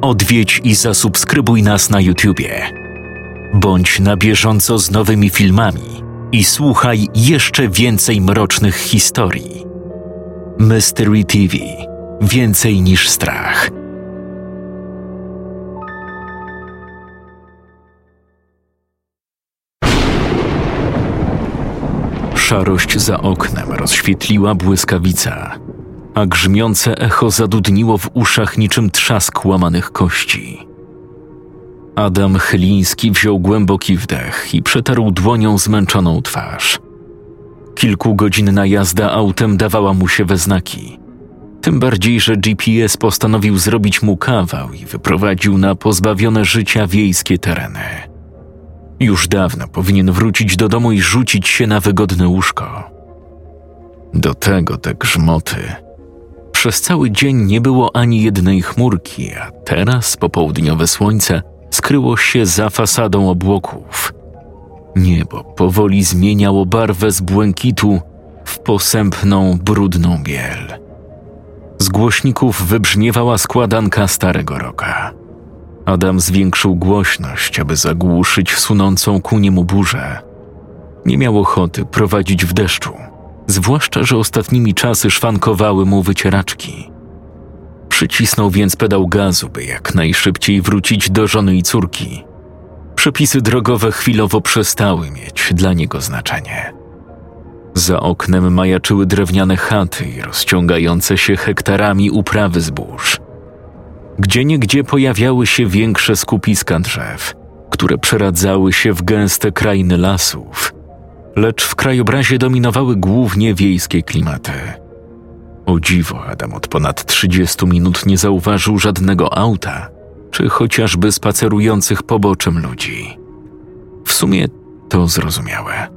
odwiedź i zasubskrybuj nas na YouTubie. Bądź na bieżąco z nowymi filmami i słuchaj jeszcze więcej mrocznych historii. Mystery TV Więcej niż strach. Szarość za oknem rozświetliła błyskawica, a grzmiące echo zadudniło w uszach niczym trzask łamanych kości. Adam Chyliński wziął głęboki wdech i przetarł dłonią zmęczoną twarz. Kilkugodzinna jazda autem dawała mu się we znaki. Tym bardziej, że GPS postanowił zrobić mu kawał i wyprowadził na pozbawione życia wiejskie tereny. Już dawno powinien wrócić do domu i rzucić się na wygodne łóżko. Do tego te grzmoty. Przez cały dzień nie było ani jednej chmurki, a teraz popołudniowe słońce skryło się za fasadą obłoków. Niebo powoli zmieniało barwę z błękitu w posępną, brudną biel. Z głośników wybrzmiewała składanka starego roka. Adam zwiększył głośność, aby zagłuszyć sunącą ku niemu burzę. Nie miał ochoty prowadzić w deszczu, zwłaszcza, że ostatnimi czasy szwankowały mu wycieraczki. Przycisnął więc pedał gazu, by jak najszybciej wrócić do żony i córki. Przepisy drogowe chwilowo przestały mieć dla niego znaczenie. Za oknem majaczyły drewniane chaty i rozciągające się hektarami uprawy zbóż. Gdzieniegdzie pojawiały się większe skupiska drzew, które przeradzały się w gęste krainy lasów, lecz w krajobrazie dominowały głównie wiejskie klimaty. O dziwo, Adam od ponad 30 minut nie zauważył żadnego auta, czy chociażby spacerujących poboczem ludzi. W sumie to zrozumiałe.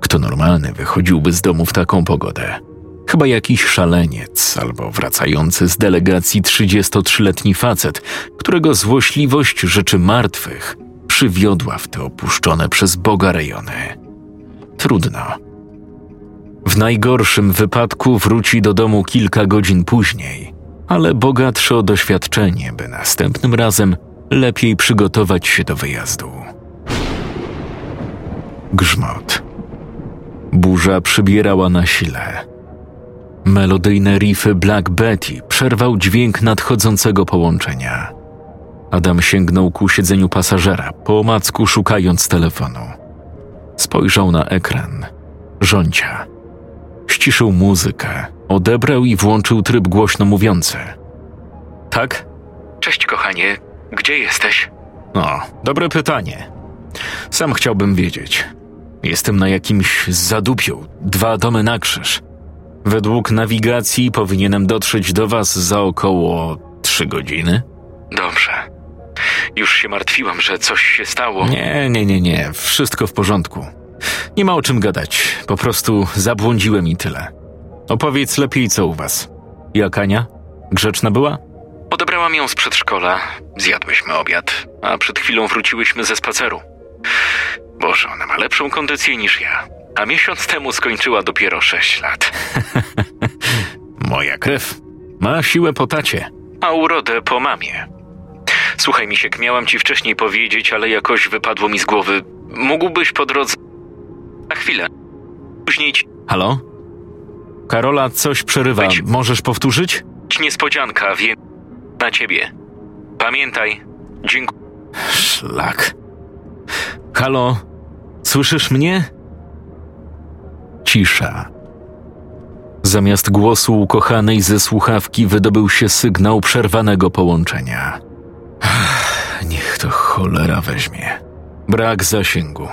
Kto normalny wychodziłby z domu w taką pogodę? Chyba jakiś szaleniec albo wracający z delegacji 33-letni facet, którego złośliwość rzeczy martwych przywiodła w te opuszczone przez Boga rejony. Trudno. W najgorszym wypadku wróci do domu kilka godzin później, ale bogatsze o doświadczenie, by następnym razem lepiej przygotować się do wyjazdu. Grzmot. Burza przybierała na sile. Melodyjne riffy Black Betty przerwał dźwięk nadchodzącego połączenia. Adam sięgnął ku siedzeniu pasażera, po omacku szukając telefonu. Spojrzał na ekran. Rzącia. Ściszył muzykę, odebrał i włączył tryb głośno mówiący. Tak? Cześć, kochanie. Gdzie jesteś? O, dobre pytanie. Sam chciałbym wiedzieć. Jestem na jakimś zadupiu, dwa domy na krzyż. Według nawigacji powinienem dotrzeć do was za około trzy godziny. Dobrze. Już się martwiłam, że coś się stało. Nie, nie, nie, nie. Wszystko w porządku. Nie ma o czym gadać. Po prostu zabłądziłem i tyle. Opowiedz lepiej, co u was. Jak Ania? Grzeczna była? Odebrałam ją z przedszkola. Zjadłyśmy obiad, a przed chwilą wróciłyśmy ze spaceru. Boże, ona ma lepszą kondycję niż ja. A miesiąc temu skończyła dopiero sześć lat. Moja krew. Ma siłę po tacie. A urodę po mamie. Słuchaj, Misiek, miałam ci wcześniej powiedzieć, ale jakoś wypadło mi z głowy. Mógłbyś po drodze... Na chwilę. Później ci Halo? Karola, coś przerywa. Być- Możesz powtórzyć? niespodzianka, więc na ciebie. Pamiętaj. Dziękuję. Szlak. Halo? Słyszysz mnie? Cisza. Zamiast głosu ukochanej ze słuchawki wydobył się sygnał przerwanego połączenia. Niech to cholera weźmie. Brak zasięgu.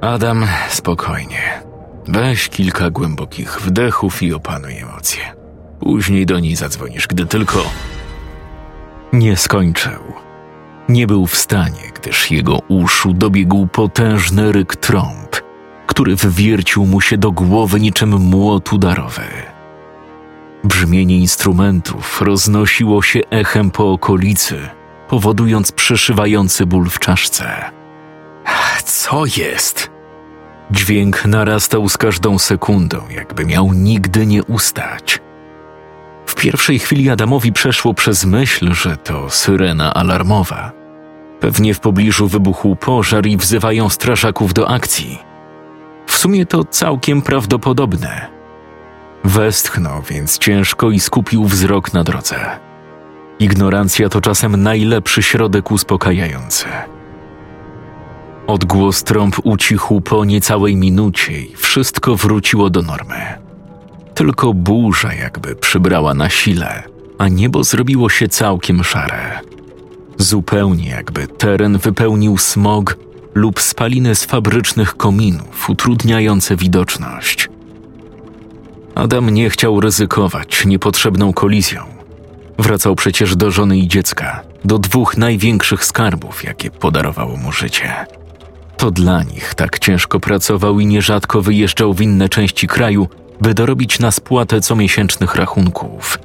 Adam, spokojnie. Weź kilka głębokich wdechów i opanuj emocje. Później do niej zadzwonisz, gdy tylko. Nie skończył. Nie był w stanie, gdyż jego uszu dobiegł potężny ryk trąb, który wywiercił mu się do głowy niczym młot udarowy. Brzmienie instrumentów roznosiło się echem po okolicy, powodując przeszywający ból w czaszce. Co jest? Dźwięk narastał z każdą sekundą, jakby miał nigdy nie ustać. W pierwszej chwili Adamowi przeszło przez myśl, że to syrena alarmowa. Pewnie w pobliżu wybuchł pożar i wzywają strażaków do akcji. W sumie to całkiem prawdopodobne. Westchnął więc ciężko i skupił wzrok na drodze. Ignorancja to czasem najlepszy środek uspokajający. Odgłos trąb ucichł po niecałej minucie i wszystko wróciło do normy. Tylko burza jakby przybrała na sile, a niebo zrobiło się całkiem szare. Zupełnie jakby teren wypełnił smog lub spaliny z fabrycznych kominów, utrudniające widoczność. Adam nie chciał ryzykować niepotrzebną kolizją. Wracał przecież do żony i dziecka, do dwóch największych skarbów, jakie podarowało mu życie. To dla nich tak ciężko pracował i nierzadko wyjeżdżał w inne części kraju, by dorobić na spłatę comiesięcznych rachunków.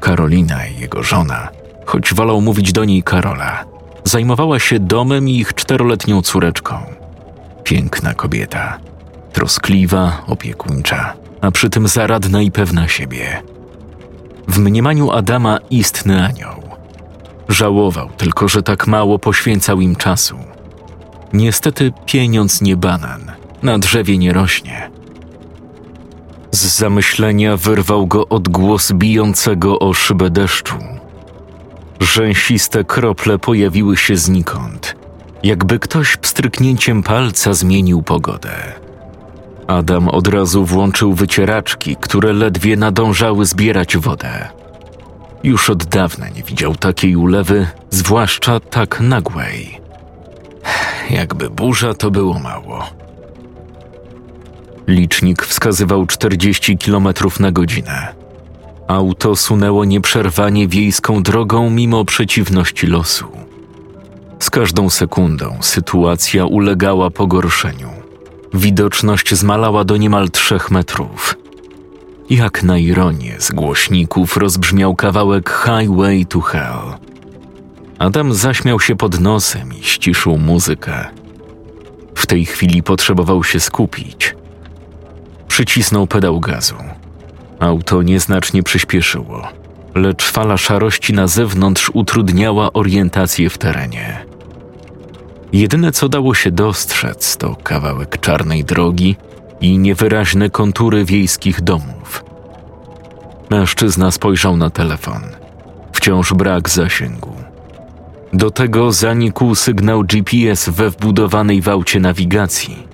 Karolina i jego żona, choć wolał mówić do niej Karola, zajmowała się domem i ich czteroletnią córeczką. Piękna kobieta, troskliwa, opiekuńcza, a przy tym zaradna i pewna siebie. W mniemaniu Adama istny anioł. Żałował tylko, że tak mało poświęcał im czasu. Niestety pieniądz nie banan, na drzewie nie rośnie. Z zamyślenia wyrwał go odgłos bijącego o szybę deszczu. Rzęsiste krople pojawiły się znikąd, jakby ktoś pstryknięciem palca zmienił pogodę. Adam od razu włączył wycieraczki, które ledwie nadążały zbierać wodę. Już od dawna nie widział takiej ulewy, zwłaszcza tak nagłej. Jakby burza to było mało. Licznik wskazywał 40 km na godzinę. Auto sunęło nieprzerwanie wiejską drogą mimo przeciwności losu. Z każdą sekundą sytuacja ulegała pogorszeniu. Widoczność zmalała do niemal trzech metrów. Jak na ironię z głośników rozbrzmiał kawałek Highway to Hell. Adam zaśmiał się pod nosem i ściszył muzykę. W tej chwili potrzebował się skupić. Przycisnął pedał gazu. Auto nieznacznie przyspieszyło, lecz fala szarości na zewnątrz utrudniała orientację w terenie. Jedyne co dało się dostrzec to kawałek czarnej drogi i niewyraźne kontury wiejskich domów. Mężczyzna spojrzał na telefon. Wciąż brak zasięgu. Do tego zanikł sygnał GPS we wbudowanej w aucie nawigacji.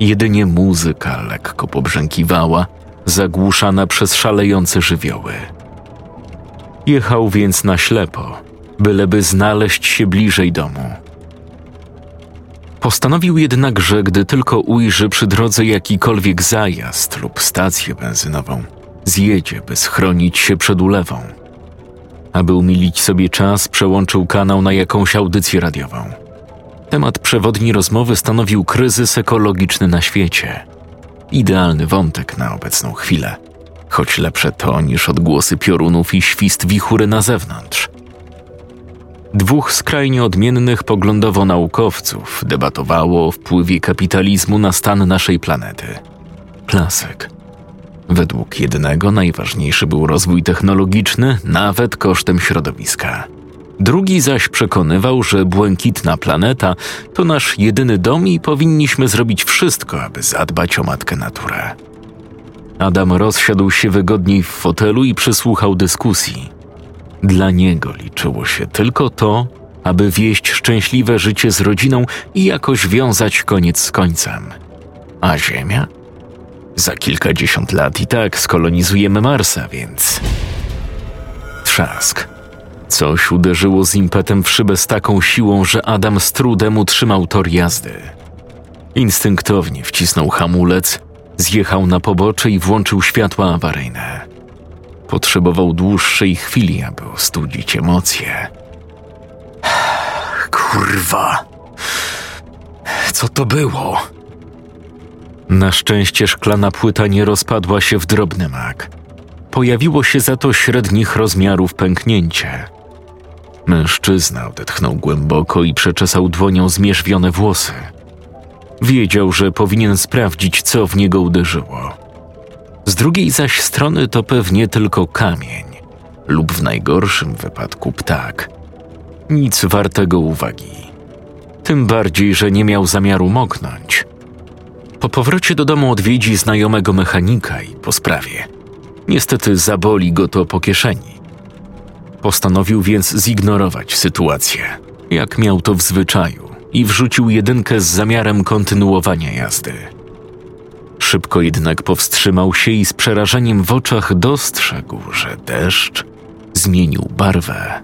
Jedynie muzyka lekko pobrzękiwała, zagłuszana przez szalejące żywioły. Jechał więc na ślepo, byleby znaleźć się bliżej domu. Postanowił jednak, że gdy tylko ujrzy przy drodze jakikolwiek zajazd lub stację benzynową, zjedzie, by schronić się przed ulewą. Aby umilić sobie czas, przełączył kanał na jakąś audycję radiową. Temat przewodni rozmowy stanowił kryzys ekologiczny na świecie. Idealny wątek na obecną chwilę, choć lepsze to niż odgłosy piorunów i świst wichury na zewnątrz. Dwóch skrajnie odmiennych poglądowo naukowców debatowało o wpływie kapitalizmu na stan naszej planety. Klasyk. Według jednego najważniejszy był rozwój technologiczny, nawet kosztem środowiska. Drugi zaś przekonywał, że błękitna planeta to nasz jedyny dom i powinniśmy zrobić wszystko, aby zadbać o matkę naturę. Adam rozsiadł się wygodniej w fotelu i przysłuchał dyskusji. Dla niego liczyło się tylko to, aby wieść szczęśliwe życie z rodziną i jakoś wiązać koniec z końcem. A Ziemia? Za kilkadziesiąt lat i tak skolonizujemy Marsa, więc. Trzask. Coś uderzyło z impetem w szybę z taką siłą, że Adam z trudem utrzymał tor jazdy. Instynktownie wcisnął hamulec, zjechał na pobocze i włączył światła awaryjne. Potrzebował dłuższej chwili, aby ostudzić emocje. Kurwa! Co to było? Na szczęście szklana płyta nie rozpadła się w drobny mak. Pojawiło się za to średnich rozmiarów pęknięcie. Mężczyzna odetchnął głęboko i przeczesał dłonią zmierzwione włosy. Wiedział, że powinien sprawdzić, co w niego uderzyło. Z drugiej zaś strony to pewnie tylko kamień, lub w najgorszym wypadku ptak. Nic wartego uwagi. Tym bardziej, że nie miał zamiaru moknąć. Po powrocie do domu odwiedzi znajomego mechanika i po sprawie. Niestety zaboli go to po kieszeni. Postanowił więc zignorować sytuację, jak miał to w zwyczaju, i wrzucił jedynkę z zamiarem kontynuowania jazdy. Szybko jednak powstrzymał się i z przerażeniem w oczach dostrzegł, że deszcz zmienił barwę.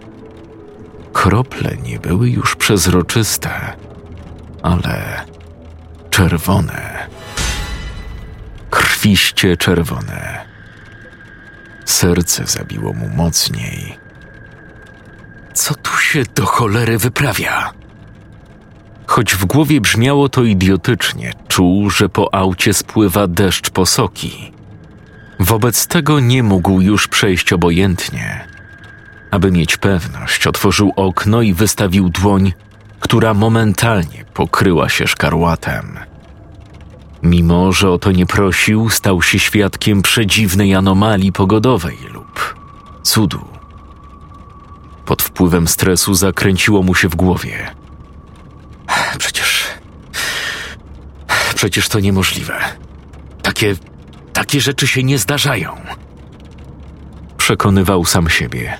Krople nie były już przezroczyste, ale czerwone. Krwiście czerwone. Serce zabiło mu mocniej. Co tu się do cholery wyprawia? Choć w głowie brzmiało to idiotycznie, czuł, że po aucie spływa deszcz posoki. Wobec tego nie mógł już przejść obojętnie. Aby mieć pewność, otworzył okno i wystawił dłoń, która momentalnie pokryła się szkarłatem. Mimo, że o to nie prosił, stał się świadkiem przedziwnej anomalii pogodowej lub cudu. Pod wpływem stresu zakręciło mu się w głowie. Przecież. Przecież to niemożliwe. Takie. takie rzeczy się nie zdarzają. Przekonywał sam siebie.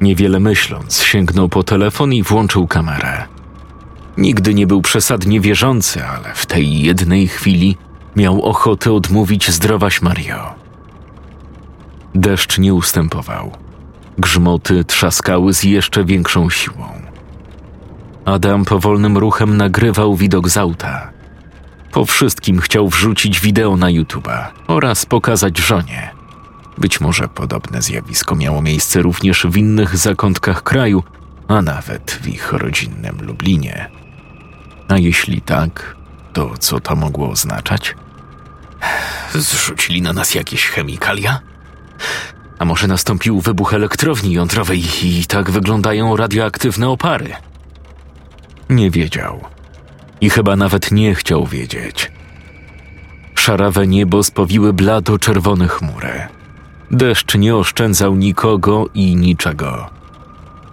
Niewiele myśląc, sięgnął po telefon i włączył kamerę. Nigdy nie był przesadnie wierzący, ale w tej jednej chwili miał ochotę odmówić zdrowaś Mario. Deszcz nie ustępował. Grzmoty trzaskały z jeszcze większą siłą. Adam powolnym ruchem nagrywał widok z auta. Po wszystkim chciał wrzucić wideo na YouTube'a oraz pokazać żonie. Być może podobne zjawisko miało miejsce również w innych zakątkach kraju, a nawet w ich rodzinnym Lublinie. A jeśli tak, to co to mogło oznaczać? Zrzucili na nas jakieś chemikalia? A może nastąpił wybuch elektrowni jądrowej i tak wyglądają radioaktywne opary? Nie wiedział. I chyba nawet nie chciał wiedzieć. Szarawe niebo spowiły blado-czerwone chmury. Deszcz nie oszczędzał nikogo i niczego.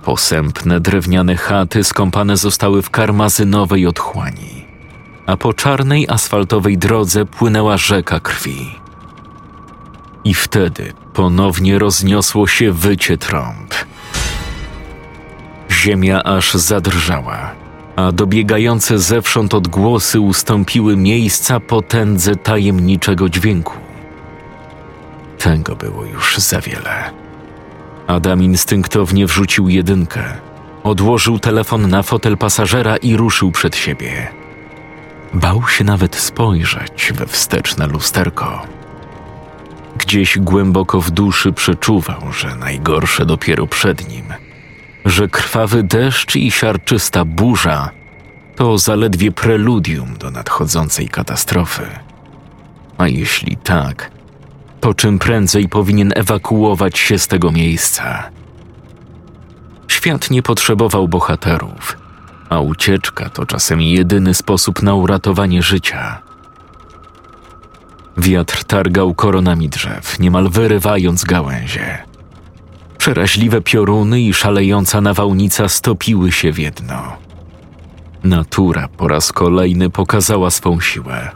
Posępne drewniane chaty skąpane zostały w karmazynowej otchłani, a po czarnej asfaltowej drodze płynęła rzeka krwi. I wtedy ponownie rozniosło się wycie trąb. Ziemia aż zadrżała, a dobiegające zewsząd odgłosy ustąpiły miejsca potędze tajemniczego dźwięku. Tego było już za wiele. Adam instynktownie wrzucił jedynkę. Odłożył telefon na fotel pasażera i ruszył przed siebie. Bał się nawet spojrzeć we wsteczne lusterko. Gdzieś głęboko w duszy przeczuwał, że najgorsze dopiero przed nim, że krwawy deszcz i siarczysta burza to zaledwie preludium do nadchodzącej katastrofy. A jeśli tak, to czym prędzej powinien ewakuować się z tego miejsca. Świat nie potrzebował bohaterów, a ucieczka to czasem jedyny sposób na uratowanie życia. Wiatr targał koronami drzew, niemal wyrywając gałęzie. Przeraźliwe pioruny i szalejąca nawałnica stopiły się w jedno. Natura po raz kolejny pokazała swą siłę.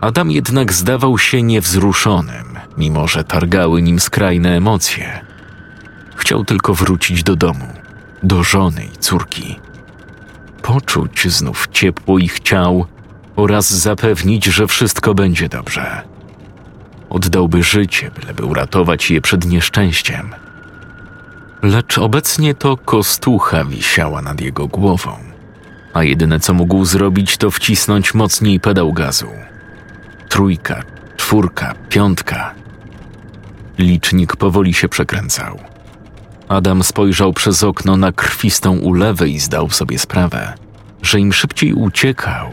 Adam jednak zdawał się niewzruszonym, mimo że targały nim skrajne emocje. Chciał tylko wrócić do domu, do żony i córki. Poczuć znów ciepło ich ciał oraz zapewnić, że wszystko będzie dobrze. Oddałby życie, byleby uratować je przed nieszczęściem. Lecz obecnie to kostucha wisiała nad jego głową, a jedyne co mógł zrobić, to wcisnąć mocniej pedał gazu. Trójka, czwórka, piątka. Licznik powoli się przekręcał. Adam spojrzał przez okno na krwistą ulewę i zdał sobie sprawę, że im szybciej uciekał,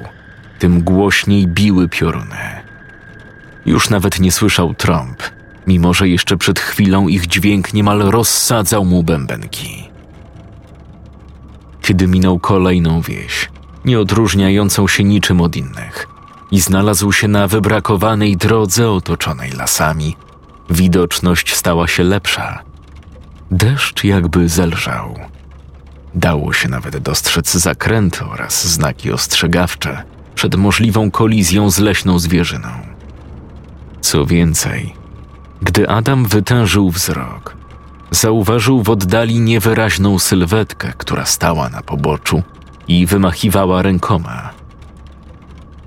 tym głośniej biły pioruny. Już nawet nie słyszał trąb, mimo że jeszcze przed chwilą ich dźwięk niemal rozsadzał mu bębenki. Kiedy minął kolejną wieś, nie odróżniającą się niczym od innych, i znalazł się na wybrakowanej drodze otoczonej lasami. Widoczność stała się lepsza. Deszcz jakby zelżał. Dało się nawet dostrzec zakręty oraz znaki ostrzegawcze przed możliwą kolizją z leśną zwierzyną. Co więcej, gdy Adam wytężył wzrok, zauważył w oddali niewyraźną sylwetkę, która stała na poboczu i wymachiwała rękoma.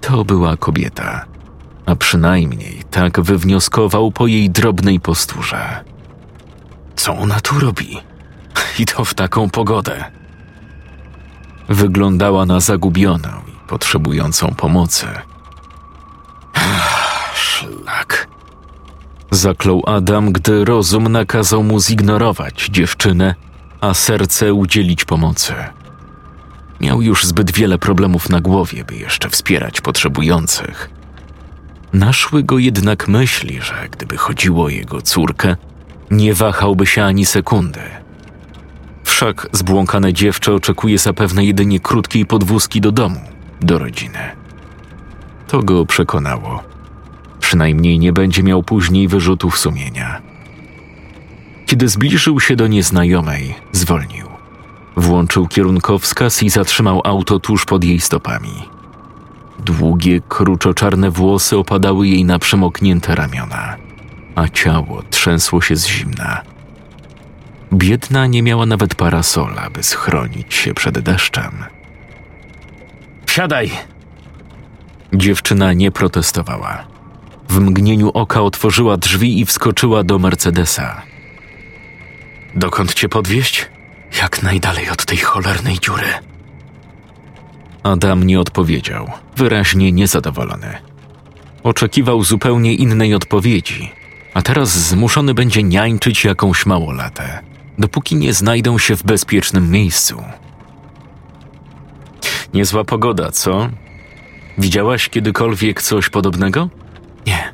To była kobieta, a przynajmniej tak wywnioskował po jej drobnej posturze. Co ona tu robi? I to w taką pogodę. Wyglądała na zagubioną i potrzebującą pomocy. Szlak. Zaklął Adam, gdy rozum nakazał mu zignorować dziewczynę, a serce udzielić pomocy. Miał już zbyt wiele problemów na głowie, by jeszcze wspierać potrzebujących. Naszły go jednak myśli, że gdyby chodziło o jego córkę, nie wahałby się ani sekundy. Wszak zbłąkane dziewczę oczekuje zapewne jedynie krótkiej podwózki do domu, do rodziny. To go przekonało. Przynajmniej nie będzie miał później wyrzutów sumienia. Kiedy zbliżył się do nieznajomej, zwolnił. Włączył kierunkowskaz i zatrzymał auto tuż pod jej stopami. Długie, kruczo-czarne włosy opadały jej na przemoknięte ramiona, a ciało trzęsło się z zimna. Biedna nie miała nawet parasola, by schronić się przed deszczem. Wsiadaj! Dziewczyna nie protestowała. W mgnieniu oka otworzyła drzwi i wskoczyła do Mercedesa. Dokąd cię podwieźć? Jak najdalej od tej cholernej dziury. Adam nie odpowiedział, wyraźnie niezadowolony. Oczekiwał zupełnie innej odpowiedzi, a teraz zmuszony będzie niańczyć jakąś małolatę, dopóki nie znajdą się w bezpiecznym miejscu. Niezła pogoda, co? Widziałaś kiedykolwiek coś podobnego? Nie.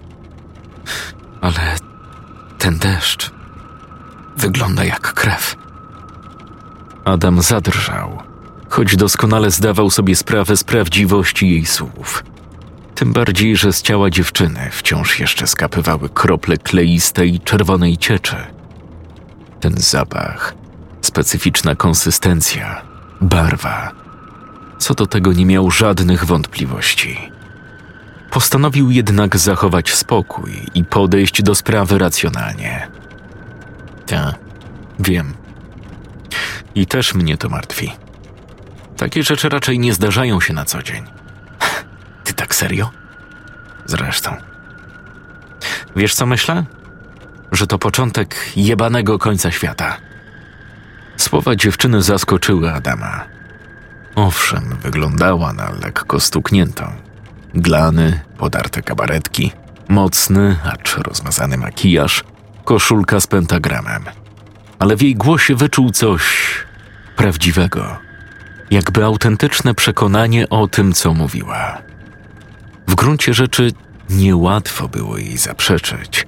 Ale ten deszcz wygląda jak krew. Adam zadrżał, choć doskonale zdawał sobie sprawę z prawdziwości jej słów. Tym bardziej, że z ciała dziewczyny wciąż jeszcze skapywały krople kleistej czerwonej cieczy. Ten zapach, specyficzna konsystencja, barwa. Co do tego nie miał żadnych wątpliwości. Postanowił jednak zachować spokój i podejść do sprawy racjonalnie. Ta, wiem. I też mnie to martwi. Takie rzeczy raczej nie zdarzają się na co dzień. Ty tak serio? Zresztą. Wiesz co myślę? Że to początek jebanego końca świata. Słowa dziewczyny zaskoczyły Adama. Owszem, wyglądała na lekko stukniętą. Glany, podarte kabaretki, mocny, acz rozmazany makijaż, koszulka z pentagramem. Ale w jej głosie wyczuł coś prawdziwego, jakby autentyczne przekonanie o tym, co mówiła. W gruncie rzeczy niełatwo było jej zaprzeczyć.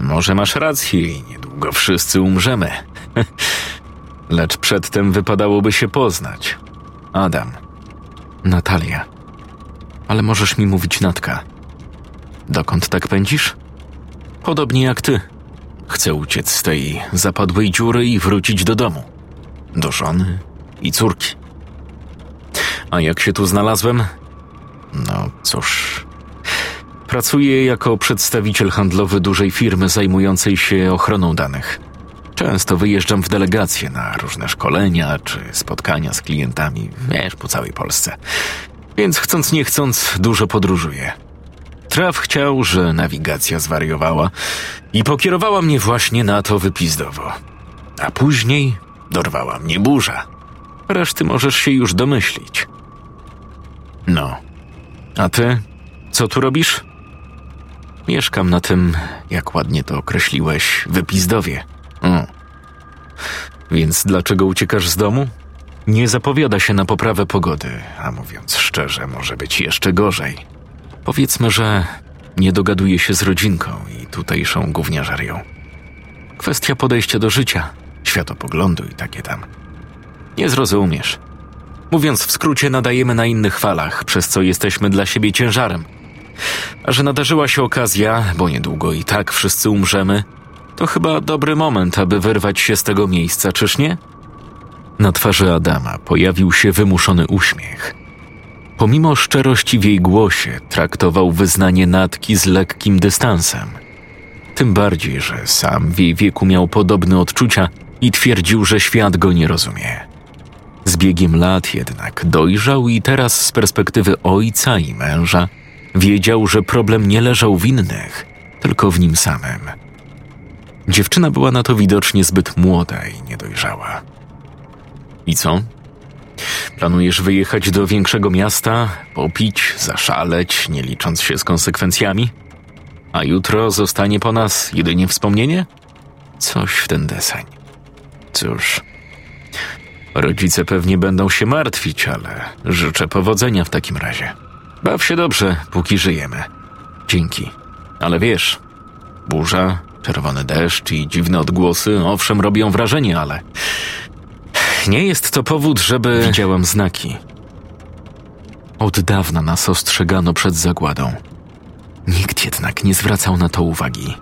Może masz rację i niedługo wszyscy umrzemy. Lecz przedtem wypadałoby się poznać. Adam. Natalia. Ale możesz mi mówić Natka. Dokąd tak pędzisz? Podobnie jak ty. Chcę uciec z tej zapadłej dziury i wrócić do domu. Do żony i córki. A jak się tu znalazłem? No cóż. Pracuję jako przedstawiciel handlowy dużej firmy zajmującej się ochroną danych. Często wyjeżdżam w delegacje na różne szkolenia czy spotkania z klientami, wiesz, po całej Polsce. Więc chcąc nie chcąc, dużo podróżuję. Traf chciał, że nawigacja zwariowała i pokierowała mnie właśnie na to wypizdowo. A później dorwała mnie burza. Reszty możesz się już domyślić. No. A ty? Co tu robisz? Mieszkam na tym, jak ładnie to określiłeś, wypizdowie. O. Więc dlaczego uciekasz z domu? Nie zapowiada się na poprawę pogody, a mówiąc szczerze, może być jeszcze gorzej. Powiedzmy, że nie dogaduje się z rodzinką i tutejszą gówniażerią. Kwestia podejścia do życia, światopoglądu i takie tam. Nie zrozumiesz. Mówiąc w skrócie, nadajemy na innych falach, przez co jesteśmy dla siebie ciężarem. A że nadarzyła się okazja, bo niedługo i tak wszyscy umrzemy, to chyba dobry moment, aby wyrwać się z tego miejsca, czyż nie? Na twarzy Adama pojawił się wymuszony uśmiech. Pomimo szczerości w jej głosie, traktował wyznanie Natki z lekkim dystansem. Tym bardziej, że sam w jej wieku miał podobne odczucia i twierdził, że świat go nie rozumie. Z biegiem lat jednak dojrzał i teraz z perspektywy ojca i męża wiedział, że problem nie leżał w innych, tylko w nim samym. Dziewczyna była na to widocznie zbyt młoda i niedojrzała. I co? Planujesz wyjechać do większego miasta, popić, zaszaleć, nie licząc się z konsekwencjami? A jutro zostanie po nas jedynie wspomnienie? Coś w ten deseń. Cóż, rodzice pewnie będą się martwić, ale życzę powodzenia w takim razie. Baw się dobrze, póki żyjemy. Dzięki. Ale wiesz, burza, czerwony deszcz i dziwne odgłosy owszem robią wrażenie, ale nie jest to powód, żeby. Widziałem znaki. Od dawna nas ostrzegano przed zagładą. Nikt jednak nie zwracał na to uwagi.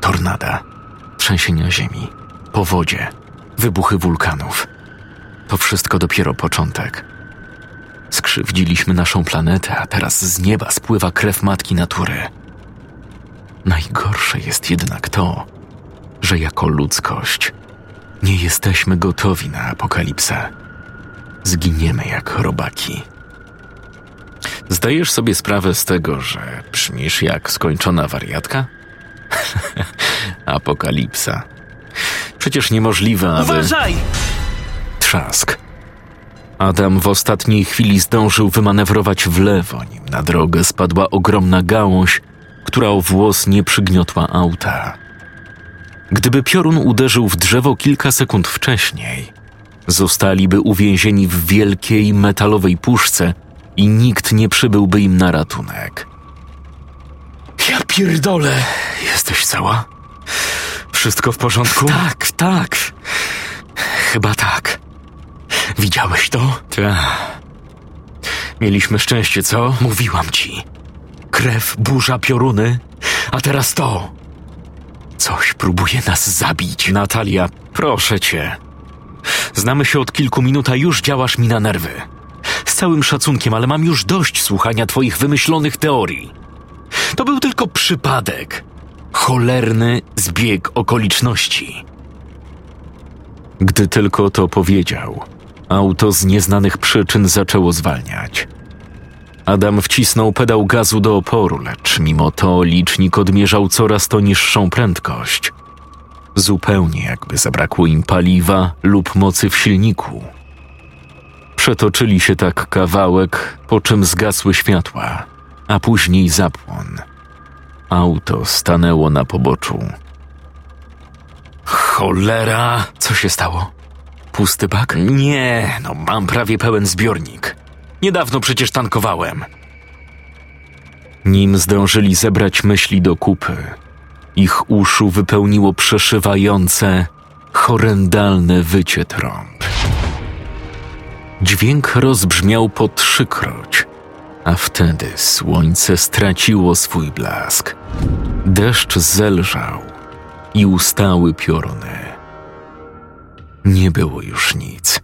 Tornada, trzęsienia ziemi, powodzie, wybuchy wulkanów. To wszystko dopiero początek. Skrzywdziliśmy naszą planetę, a teraz z nieba spływa krew matki natury. Najgorsze jest jednak to, że jako ludzkość nie jesteśmy gotowi na apokalipsę. Zginiemy jak robaki. Zdajesz sobie sprawę z tego, że brzmisz jak skończona wariatka? Apokalipsa. Przecież niemożliwe, aby... Uważaj! Trzask. Adam w ostatniej chwili zdążył wymanewrować w lewo, nim na drogę spadła ogromna gałąź, która o włos nie przygniotła auta. Gdyby piorun uderzył w drzewo kilka sekund wcześniej, zostaliby uwięzieni w wielkiej metalowej puszce i nikt nie przybyłby im na ratunek. Ja pierdolę! Jesteś cała? Wszystko w porządku? Tak, tak. Chyba tak. Widziałeś to? Tak. Mieliśmy szczęście, co? Mówiłam ci. Krew, burza, pioruny, a teraz to. Coś próbuje nas zabić. Natalia, proszę cię. Znamy się od kilku minut, a już działasz mi na nerwy. Z całym szacunkiem, ale mam już dość słuchania twoich wymyślonych teorii. To był tylko przypadek. Cholerny zbieg okoliczności. Gdy tylko to powiedział, auto z nieznanych przyczyn zaczęło zwalniać. Adam wcisnął pedał gazu do oporu, lecz mimo to licznik odmierzał coraz to niższą prędkość. Zupełnie jakby zabrakło im paliwa lub mocy w silniku. Przetoczyli się tak kawałek, po czym zgasły światła, a później zapłon. Auto stanęło na poboczu. Cholera! Co się stało? Pusty bak? Nie, no mam prawie pełen zbiornik. Niedawno przecież tankowałem. Nim zdążyli zebrać myśli do kupy, ich uszu wypełniło przeszywające, horrendalne wycie trąb. Dźwięk rozbrzmiał po trzykroć, a wtedy słońce straciło swój blask. Deszcz zelżał i ustały pioruny. Nie było już nic.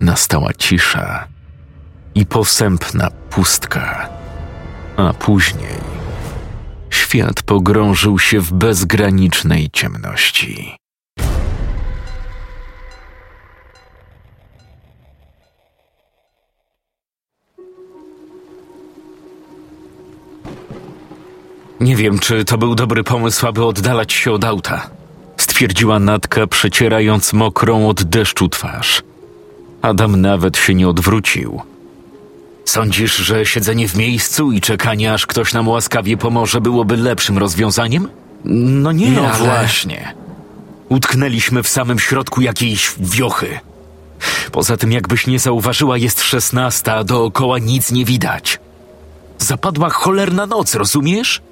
Nastała cisza i posępna pustka, a później świat pogrążył się w bezgranicznej ciemności. Nie wiem, czy to był dobry pomysł, aby oddalać się od auta. Stwierdziła Natka, przecierając mokrą od deszczu twarz. Adam nawet się nie odwrócił. Sądzisz, że siedzenie w miejscu i czekanie, aż ktoś nam łaskawie pomoże, byłoby lepszym rozwiązaniem? No nie, no ale... właśnie. Utknęliśmy w samym środku jakiejś wiochy. Poza tym, jakbyś nie zauważyła, jest szesnasta, a dookoła nic nie widać. Zapadła cholerna noc, rozumiesz?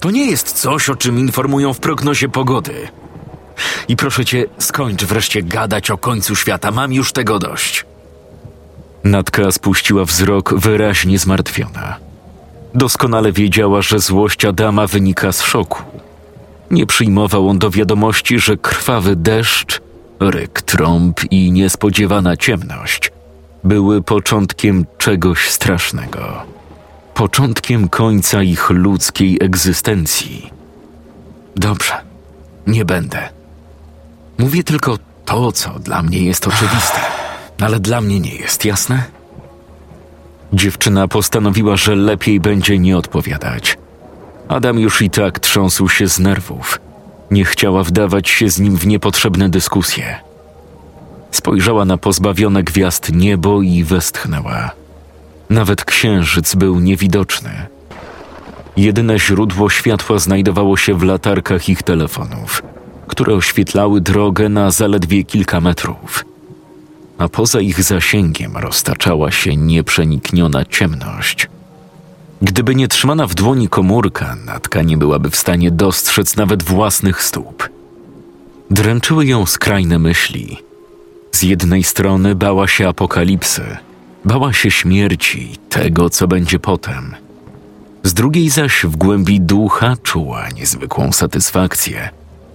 To nie jest coś, o czym informują w prognozie pogody. I proszę cię, skończ wreszcie gadać o końcu świata, mam już tego dość. Natka spuściła wzrok wyraźnie zmartwiona. Doskonale wiedziała, że złość Adama wynika z szoku. Nie przyjmował on do wiadomości, że krwawy deszcz, ryk trąb i niespodziewana ciemność były początkiem czegoś strasznego. Początkiem końca ich ludzkiej egzystencji. Dobrze, nie będę. Mówię tylko to, co dla mnie jest oczywiste, ale dla mnie nie jest jasne. Dziewczyna postanowiła, że lepiej będzie nie odpowiadać. Adam już i tak trząsł się z nerwów. Nie chciała wdawać się z nim w niepotrzebne dyskusje. Spojrzała na pozbawione gwiazd niebo i westchnęła. Nawet księżyc był niewidoczny. Jedyne źródło światła znajdowało się w latarkach ich telefonów, które oświetlały drogę na zaledwie kilka metrów. A poza ich zasięgiem roztaczała się nieprzenikniona ciemność. Gdyby nie trzymana w dłoni komórka, Natka nie byłaby w stanie dostrzec nawet własnych stóp. Dręczyły ją skrajne myśli. Z jednej strony bała się apokalipsy, bała się śmierci, tego, co będzie potem. Z drugiej zaś w głębi ducha czuła niezwykłą satysfakcję,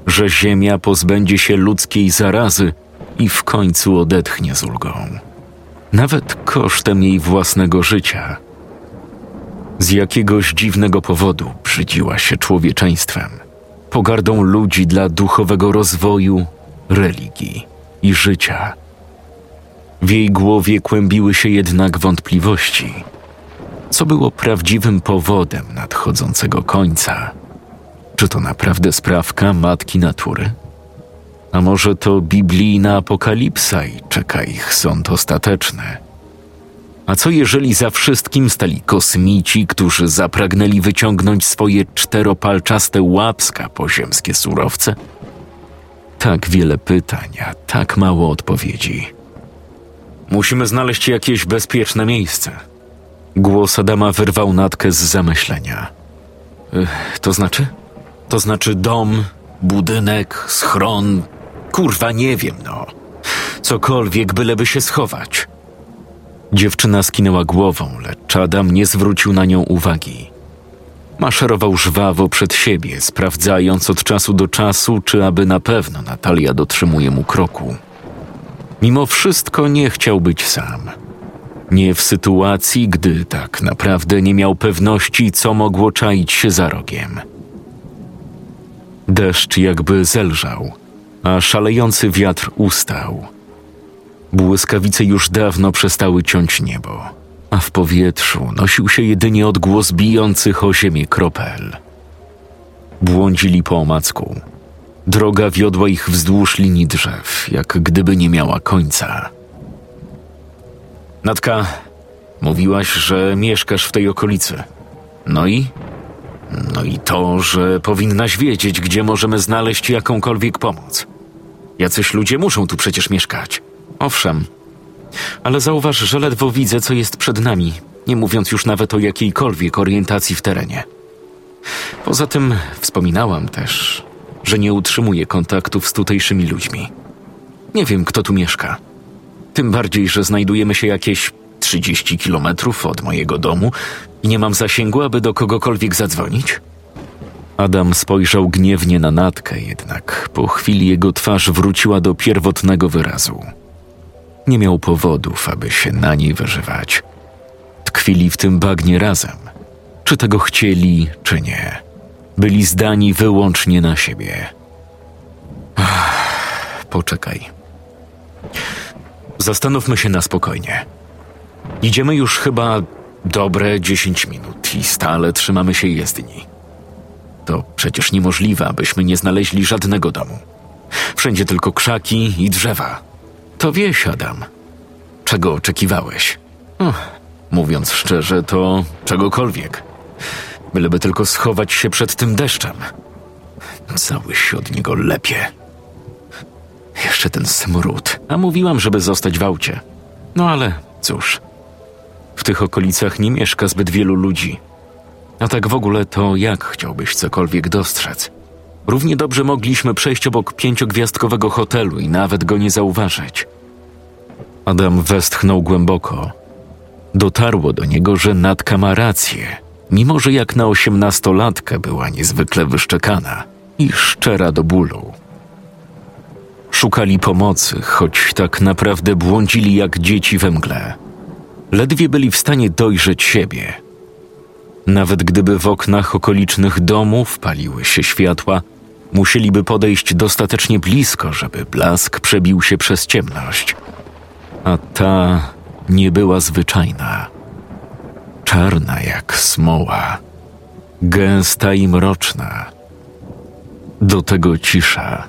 że Ziemia pozbędzie się ludzkiej zarazy i w końcu odetchnie z ulgą. Nawet kosztem jej własnego życia – z jakiegoś dziwnego powodu brzydziła się człowieczeństwem, pogardą ludzi dla duchowego rozwoju, religii i życia. W jej głowie kłębiły się jednak wątpliwości, co było prawdziwym powodem nadchodzącego końca. Czy to naprawdę sprawka matki natury? A może to biblijna apokalipsa i czeka ich sąd ostateczny? A co jeżeli za wszystkim stali kosmici, którzy zapragnęli wyciągnąć swoje czteropalczaste łapska po ziemskie surowce? Tak wiele pytań, a tak mało odpowiedzi. Musimy znaleźć jakieś bezpieczne miejsce. Głos Adama wyrwał natkę z zamyślenia. To znaczy? To znaczy dom, budynek, schron. Kurwa, nie wiem, no. Cokolwiek, byleby się schować. Dziewczyna skinęła głową, lecz Adam nie zwrócił na nią uwagi. Maszerował żwawo przed siebie, sprawdzając od czasu do czasu, czy aby na pewno Natalia dotrzymuje mu kroku. Mimo wszystko nie chciał być sam. Nie w sytuacji, gdy tak naprawdę nie miał pewności, co mogło czaić się za rogiem. Deszcz jakby zelżał, a szalejący wiatr ustał – Błyskawice już dawno przestały ciąć niebo, a w powietrzu nosił się jedynie odgłos bijących o ziemię kropel. Błądzili po omacku. Droga wiodła ich wzdłuż linii drzew, jak gdyby nie miała końca. Natka, mówiłaś, że mieszkasz w tej okolicy. No i? No i to, że powinnaś wiedzieć, gdzie możemy znaleźć jakąkolwiek pomoc. Jacyś ludzie muszą tu przecież mieszkać. Owszem, ale zauważ, że ledwo widzę, co jest przed nami, nie mówiąc już nawet o jakiejkolwiek orientacji w terenie. Poza tym wspominałam też, że nie utrzymuję kontaktów z tutejszymi ludźmi. Nie wiem, kto tu mieszka. Tym bardziej, że znajdujemy się jakieś 30 kilometrów od mojego domu nie mam zasięgu, aby do kogokolwiek zadzwonić. Adam spojrzał gniewnie na Natkę, jednak po chwili jego twarz wróciła do pierwotnego wyrazu. Nie miał powodów, aby się na niej wyżywać. Tkwili w tym bagnie razem. Czy tego chcieli, czy nie. Byli zdani wyłącznie na siebie. Ach, poczekaj. Zastanówmy się na spokojnie. Idziemy już chyba dobre dziesięć minut i stale trzymamy się jezdni. To przecież niemożliwe, abyśmy nie znaleźli żadnego domu. Wszędzie tylko krzaki i drzewa. To wieś, Adam. Czego oczekiwałeś? mówiąc szczerze, to czegokolwiek. Byleby tylko schować się przed tym deszczem. Cały się od niego lepie. Jeszcze ten smród. A mówiłam, żeby zostać w aucie. No ale cóż. W tych okolicach nie mieszka zbyt wielu ludzi. A tak w ogóle to jak chciałbyś cokolwiek dostrzec? Równie dobrze mogliśmy przejść obok pięciogwiazdkowego hotelu i nawet go nie zauważyć. Adam westchnął głęboko, Dotarło do niego, że Natka ma rację, mimo że jak na osiemnastolatkę była niezwykle wyszczekana i szczera do bólu. Szukali pomocy, choć tak naprawdę błądzili jak dzieci we mgle. Ledwie byli w stanie dojrzeć siebie. Nawet gdyby w oknach okolicznych domów paliły się światła, musieliby podejść dostatecznie blisko, żeby blask przebił się przez ciemność. A ta nie była zwyczajna. Czarna jak smoła, gęsta i mroczna. Do tego cisza,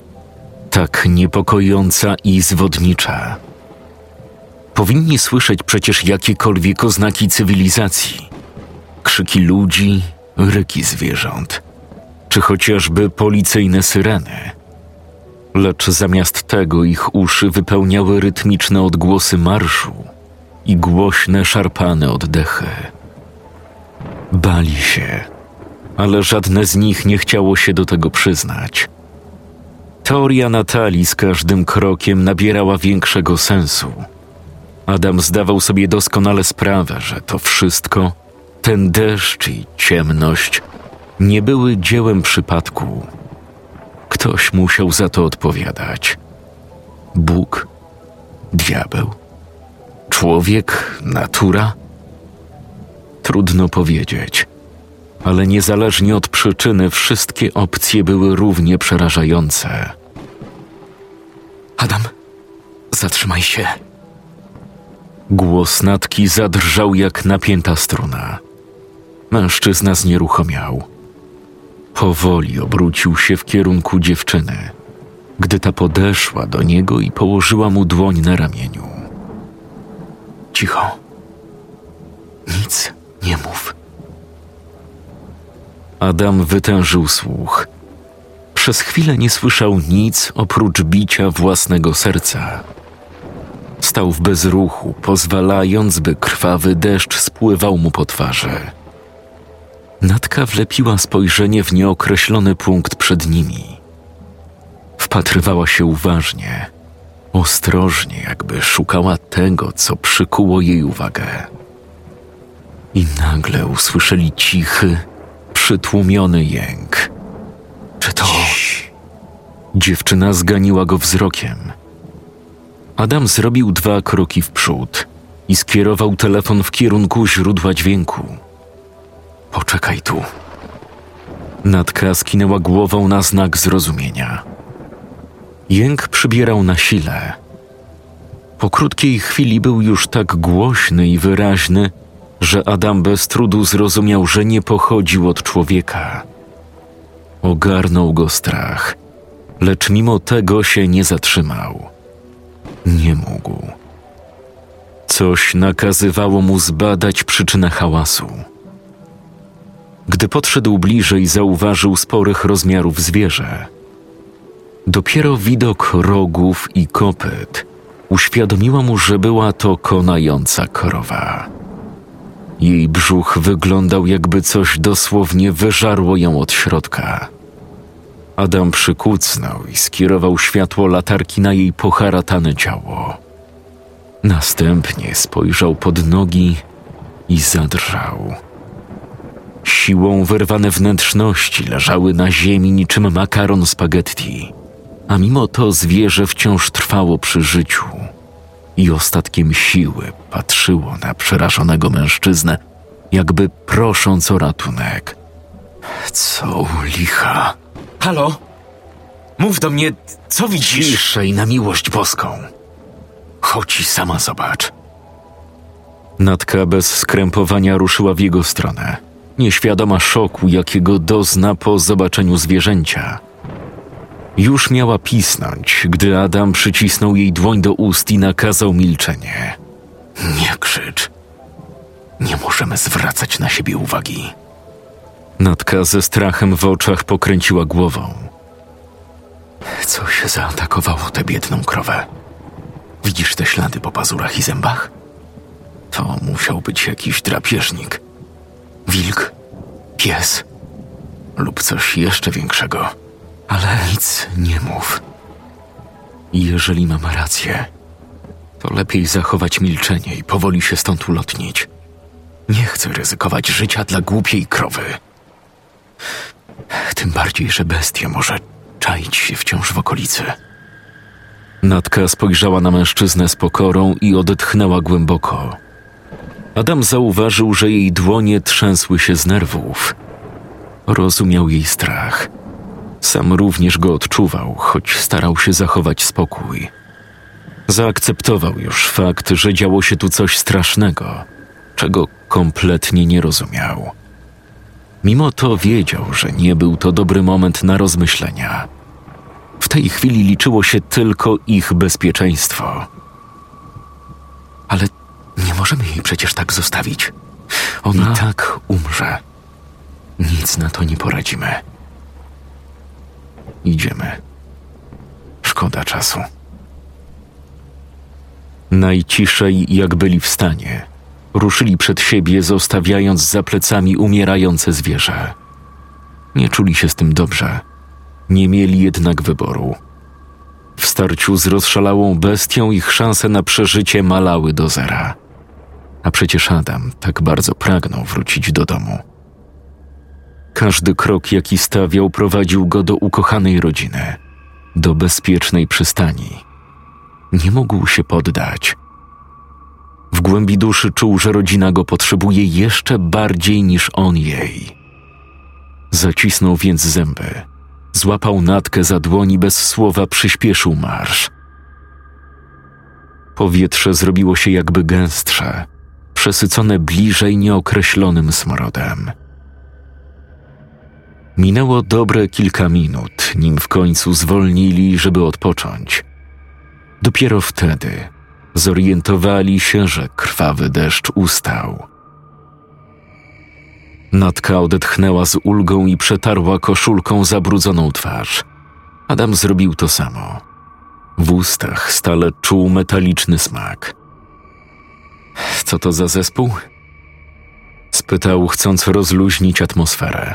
tak niepokojąca i zwodnicza. Powinni słyszeć przecież jakiekolwiek oznaki cywilizacji. Krzyki ludzi, ryki zwierząt, czy chociażby policyjne syreny. Lecz zamiast tego ich uszy wypełniały rytmiczne odgłosy marszu i głośne, szarpane oddechy. Bali się, ale żadne z nich nie chciało się do tego przyznać. Teoria Natalii z każdym krokiem nabierała większego sensu. Adam zdawał sobie doskonale sprawę, że to wszystko, ten deszcz i ciemność, nie były dziełem przypadku. Ktoś musiał za to odpowiadać. Bóg, diabeł, człowiek, natura? Trudno powiedzieć, ale niezależnie od przyczyny, wszystkie opcje były równie przerażające. Adam, zatrzymaj się. Głos Natki zadrżał jak napięta struna. Mężczyzna znieruchomiał. Powoli obrócił się w kierunku dziewczyny, gdy ta podeszła do niego i położyła mu dłoń na ramieniu. Cicho. Nic nie mów. Adam wytężył słuch. Przez chwilę nie słyszał nic oprócz bicia własnego serca. Stał w bezruchu, pozwalając, by krwawy deszcz spływał mu po twarzy. Natka wlepiła spojrzenie w nieokreślony punkt przed nimi. Wpatrywała się uważnie, ostrożnie, jakby szukała tego, co przykuło jej uwagę. I nagle usłyszeli cichy, przytłumiony jęk. Czy to. Dziewczyna zganiła go wzrokiem. Adam zrobił dwa kroki w przód i skierował telefon w kierunku źródła dźwięku. Poczekaj tu. Natka skinęła głową na znak zrozumienia. Jęk przybierał na sile. Po krótkiej chwili był już tak głośny i wyraźny, że Adam bez trudu zrozumiał, że nie pochodził od człowieka. Ogarnął go strach, lecz mimo tego się nie zatrzymał. Nie mógł. Coś nakazywało mu zbadać przyczynę hałasu. Gdy podszedł bliżej, zauważył sporych rozmiarów zwierzę. Dopiero widok rogów i kopyt uświadomiła mu, że była to konająca krowa. Jej brzuch wyglądał, jakby coś dosłownie wyżarło ją od środka. Adam przykucnął i skierował światło latarki na jej poharatane ciało. Następnie spojrzał pod nogi i zadrżał. Siłą wyrwane wnętrzności leżały na ziemi niczym makaron spaghetti, a mimo to zwierzę wciąż trwało przy życiu i ostatkiem siły patrzyło na przerażonego mężczyznę, jakby prosząc o ratunek. Co licha? Halo? Mów do mnie, co widzisz? Ciszej na miłość boską. Chodź i sama zobacz. Natka bez skrępowania ruszyła w jego stronę, nieświadoma szoku, jakiego dozna po zobaczeniu zwierzęcia. Już miała pisnąć, gdy Adam przycisnął jej dłoń do ust i nakazał milczenie. Nie krzycz. Nie możemy zwracać na siebie uwagi. Natka ze strachem w oczach pokręciła głową. Co się zaatakowało tę biedną krowę? Widzisz te ślady po pazurach i zębach? To musiał być jakiś drapieżnik. Wilk, pies lub coś jeszcze większego. Ale nic nie mów. Jeżeli mam rację, to lepiej zachować milczenie i powoli się stąd ulotnić. Nie chcę ryzykować życia dla głupiej krowy. Tym bardziej, że bestia może czaić się wciąż w okolicy. Natka spojrzała na mężczyznę z pokorą i odetchnęła głęboko. Adam zauważył, że jej dłonie trzęsły się z nerwów. Rozumiał jej strach. Sam również go odczuwał, choć starał się zachować spokój. Zaakceptował już fakt, że działo się tu coś strasznego, czego kompletnie nie rozumiał. Mimo to wiedział, że nie był to dobry moment na rozmyślenia. W tej chwili liczyło się tylko ich bezpieczeństwo. Ale nie możemy jej przecież tak zostawić. On No. i tak umrze. Nic na to nie poradzimy. Idziemy. Szkoda czasu. Najciszej, jak byli w stanie, ruszyli przed siebie, zostawiając za plecami umierające zwierzę. Nie czuli się z tym dobrze. Nie mieli jednak wyboru. W starciu z rozszalałą bestią ich szanse na przeżycie malały do zera. A przecież Adam tak bardzo pragnął wrócić do domu. Każdy krok, jaki stawiał, prowadził go do ukochanej rodziny, do bezpiecznej przystani. Nie mógł się poddać. W głębi duszy czuł, że rodzina go potrzebuje jeszcze bardziej niż on jej. Zacisnął więc zęby, złapał natkę za dłoni bez słowa przyspieszył marsz. Powietrze zrobiło się jakby gęstsze, przesycone bliżej nieokreślonym smrodem. Minęło dobre kilka minut, nim w końcu zwolnili, żeby odpocząć. Dopiero wtedy zorientowali się, że krwawy deszcz ustał. Natka odetchnęła z ulgą i przetarła koszulką zabrudzoną twarz. Adam zrobił to samo. W ustach stale czuł metaliczny smak. Co to za zespół? Spytał, chcąc rozluźnić atmosferę.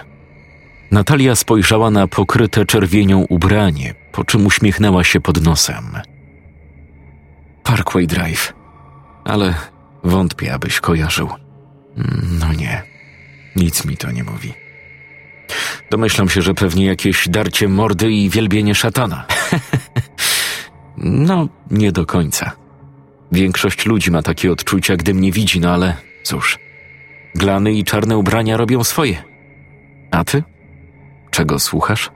Natalia spojrzała na pokryte czerwienią ubranie, po czym uśmiechnęła się pod nosem. Parkway Drive. Ale wątpię, abyś kojarzył. Mm, No nie, nic mi to nie mówi. Domyślam się, że pewnie jakieś darcie mordy i wielbienie szatana. no, nie do końca. Większość ludzi ma takie odczucia, gdy mnie widzi, no ale cóż. Glany i czarne ubrania robią swoje. A ty? Czego słuchasz?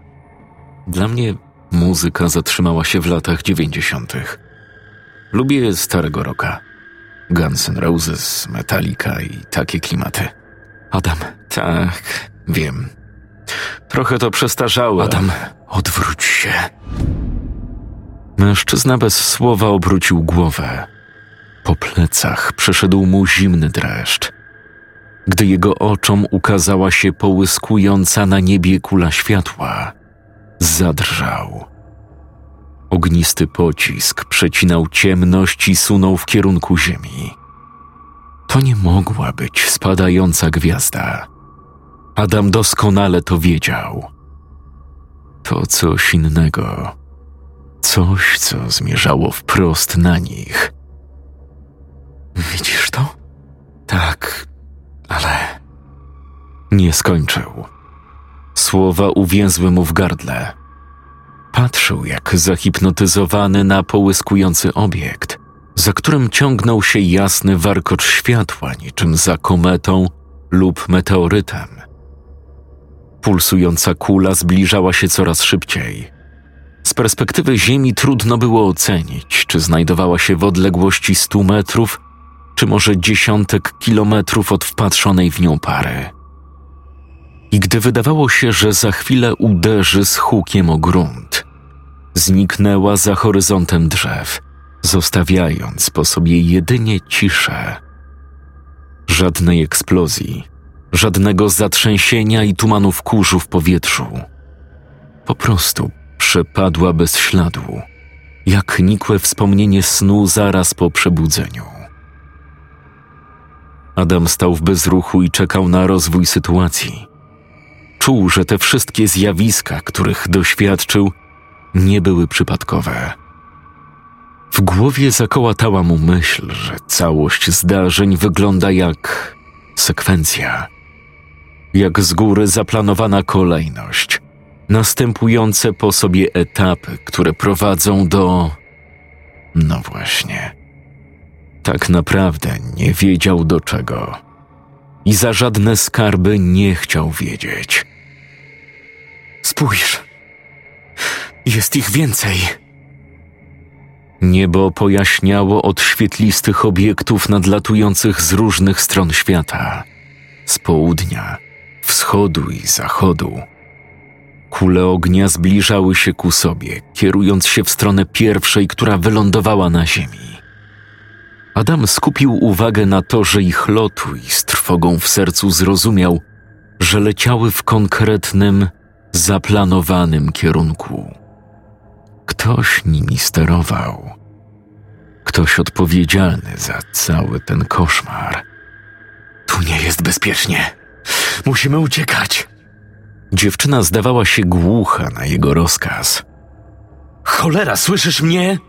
Dla mnie muzyka zatrzymała się w latach dziewięćdziesiątych. Lubię starego rocka. Guns N' Roses, Metallica i takie klimaty. Adam. Tak, wiem. Trochę to przestarzałe. Adam, odwróć się. Mężczyzna bez słowa obrócił głowę. Po plecach przeszedł mu zimny dreszcz. Gdy jego oczom ukazała się połyskująca na niebie kula światła, zadrżał. Ognisty pocisk przecinał ciemność i sunął w kierunku ziemi. To nie mogła być spadająca gwiazda. Adam doskonale to wiedział. To coś innego. Coś, co zmierzało wprost na nich. Widzisz to? Tak, ale. Nie skończył. Słowa uwięzły mu w gardle. Patrzył jak zahipnotyzowany na połyskujący obiekt, za którym ciągnął się jasny warkocz światła, niczym za kometą lub meteorytem. Pulsująca kula zbliżała się coraz szybciej. Z perspektywy Ziemi trudno było ocenić, czy znajdowała się w odległości stu metrów, czy może dziesiątek kilometrów od wpatrzonej w nią pary. I gdy wydawało się, że za chwilę uderzy z hukiem o grunt, zniknęła za horyzontem drzew, zostawiając po sobie jedynie ciszę. Żadnej eksplozji, żadnego zatrzęsienia i tumanów kurzu w powietrzu. Po prostu przepadła bez śladu, jak nikłe wspomnienie snu zaraz po przebudzeniu. Adam stał w bezruchu i czekał na rozwój sytuacji. Czuł, że te wszystkie zjawiska, których doświadczył, nie były przypadkowe. W głowie zakołatała mu myśl, że całość zdarzeń wygląda jak sekwencja. Jak z góry zaplanowana kolejność, następujące po sobie etapy, które prowadzą do. No właśnie. Tak naprawdę nie wiedział do czego. I za żadne skarby nie chciał wiedzieć. Spójrz. Jest ich więcej. Niebo pojaśniało od świetlistych obiektów nadlatujących z różnych stron świata z południa, wschodu i zachodu. Kule ognia zbliżały się ku sobie, kierując się w stronę pierwszej, która wylądowała na ziemi. Adam skupił uwagę na torze ich lotu i z trwogą w sercu zrozumiał, że leciały w konkretnym, zaplanowanym kierunku. Ktoś nimi sterował. Ktoś odpowiedzialny za cały ten koszmar. Tu nie jest bezpiecznie. Musimy uciekać. Dziewczyna zdawała się głucha na jego rozkaz. Cholera, słyszysz mnie?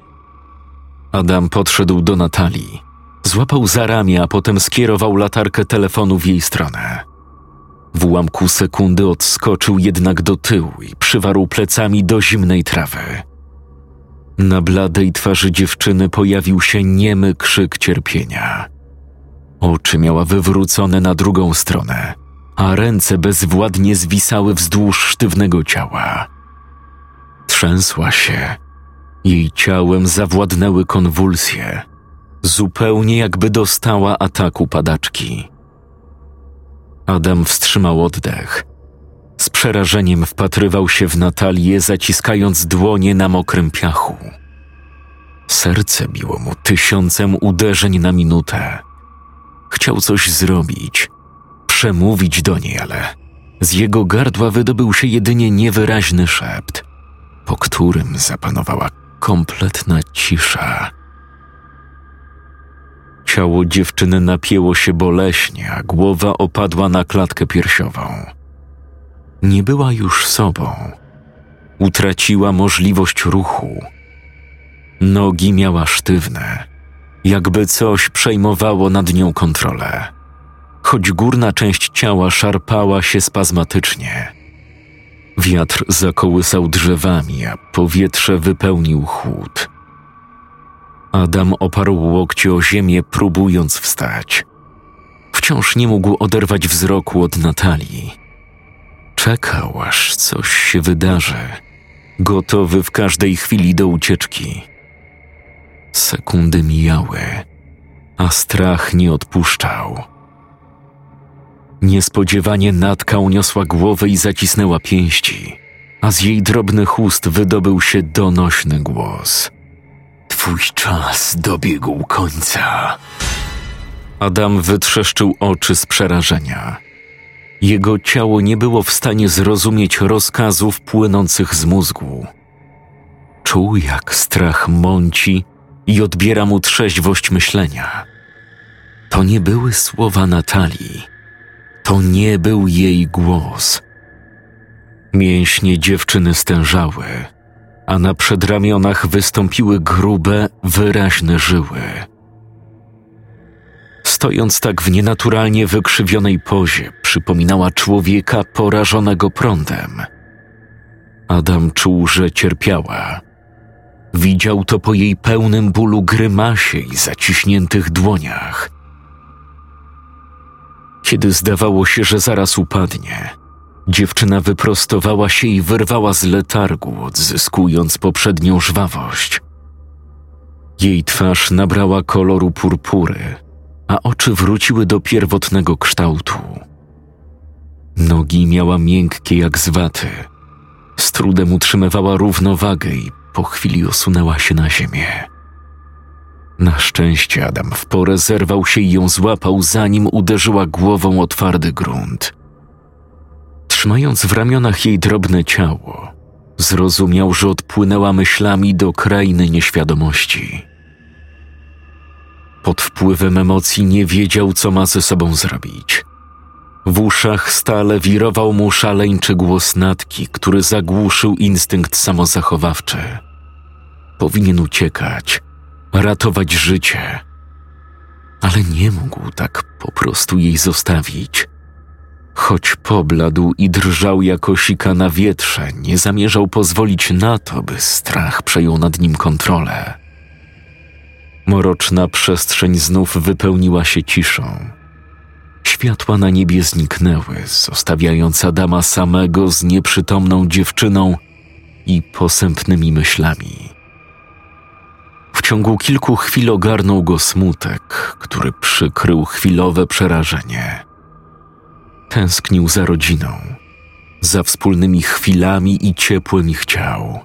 Adam podszedł do Natalii. Złapał za ramię, a potem skierował latarkę telefonu w jej stronę. W ułamku sekundy odskoczył jednak do tyłu i przywarł plecami do zimnej trawy. Na bladej twarzy dziewczyny pojawił się niemy krzyk cierpienia. Oczy miała wywrócone na drugą stronę, a ręce bezwładnie zwisały wzdłuż sztywnego ciała. Trzęsła się. Jej ciałem zawładnęły konwulsje, zupełnie jakby dostała ataku padaczki. Adam wstrzymał oddech. Z przerażeniem wpatrywał się w Natalię, zaciskając dłonie na mokrym piachu. Serce biło mu tysiącem uderzeń na minutę. Chciał coś zrobić, przemówić do niej, ale z jego gardła wydobył się jedynie niewyraźny szept, po którym zapanowała kompletna cisza. Ciało dziewczyny napięło się boleśnie, a głowa opadła na klatkę piersiową. Nie była już sobą. Utraciła możliwość ruchu. Nogi miała sztywne, jakby coś przejmowało nad nią kontrolę. Choć górna część ciała szarpała się spazmatycznie. Wiatr zakołysał drzewami, a powietrze wypełnił chłód. Adam oparł łokcie o ziemię, próbując wstać. Wciąż nie mógł oderwać wzroku od Natalii. Czekał, aż coś się wydarzy, gotowy w każdej chwili do ucieczki. Sekundy mijały, a strach nie odpuszczał. Niespodziewanie Natka uniosła głowę i zacisnęła pięści, a z jej drobnych ust wydobył się donośny głos. Twój czas dobiegł końca. Adam wytrzeszczył oczy z przerażenia. Jego ciało nie było w stanie zrozumieć rozkazów płynących z mózgu. Czuł, jak strach mąci i odbiera mu trzeźwość myślenia. To nie były słowa Natalii. To nie był jej głos. Mięśnie dziewczyny stężały, a na przedramionach wystąpiły grube, wyraźne żyły. Stojąc tak w nienaturalnie wykrzywionej pozie, przypominała człowieka porażonego prądem. Adam czuł, że cierpiała. Widział to po jej pełnym bólu grymasie i zaciśniętych dłoniach. Kiedy zdawało się, że zaraz upadnie, dziewczyna wyprostowała się i wyrwała z letargu, odzyskując poprzednią żwawość. Jej twarz nabrała koloru purpury, a oczy wróciły do pierwotnego kształtu. Nogi miała miękkie jak z waty. Z trudem utrzymywała równowagę i po chwili osunęła się na ziemię. Na szczęście Adam w porę zerwał się i ją złapał, zanim uderzyła głową o twardy grunt. Trzymając w ramionach jej drobne ciało, zrozumiał, że odpłynęła myślami do krainy nieświadomości. Pod wpływem emocji nie wiedział, co ma ze sobą zrobić. W uszach stale wirował mu szaleńczy głos natki, który zagłuszył instynkt samozachowawczy. Powinien uciekać, ratować życie. ale nie mógł tak po prostu jej zostawić. Choć pobladł i drżał jako sika na wietrze, nie zamierzał pozwolić na to, by strach przejął nad nim kontrolę. Mroczna przestrzeń znów wypełniła się ciszą. Światła na niebie zniknęły, zostawiając Adama samego z nieprzytomną dziewczyną i posępnymi myślami. W ciągu kilku chwil ogarnął go smutek, który przykrył chwilowe przerażenie. Tęsknił za rodziną, za wspólnymi chwilami i ciepłem ich ciał.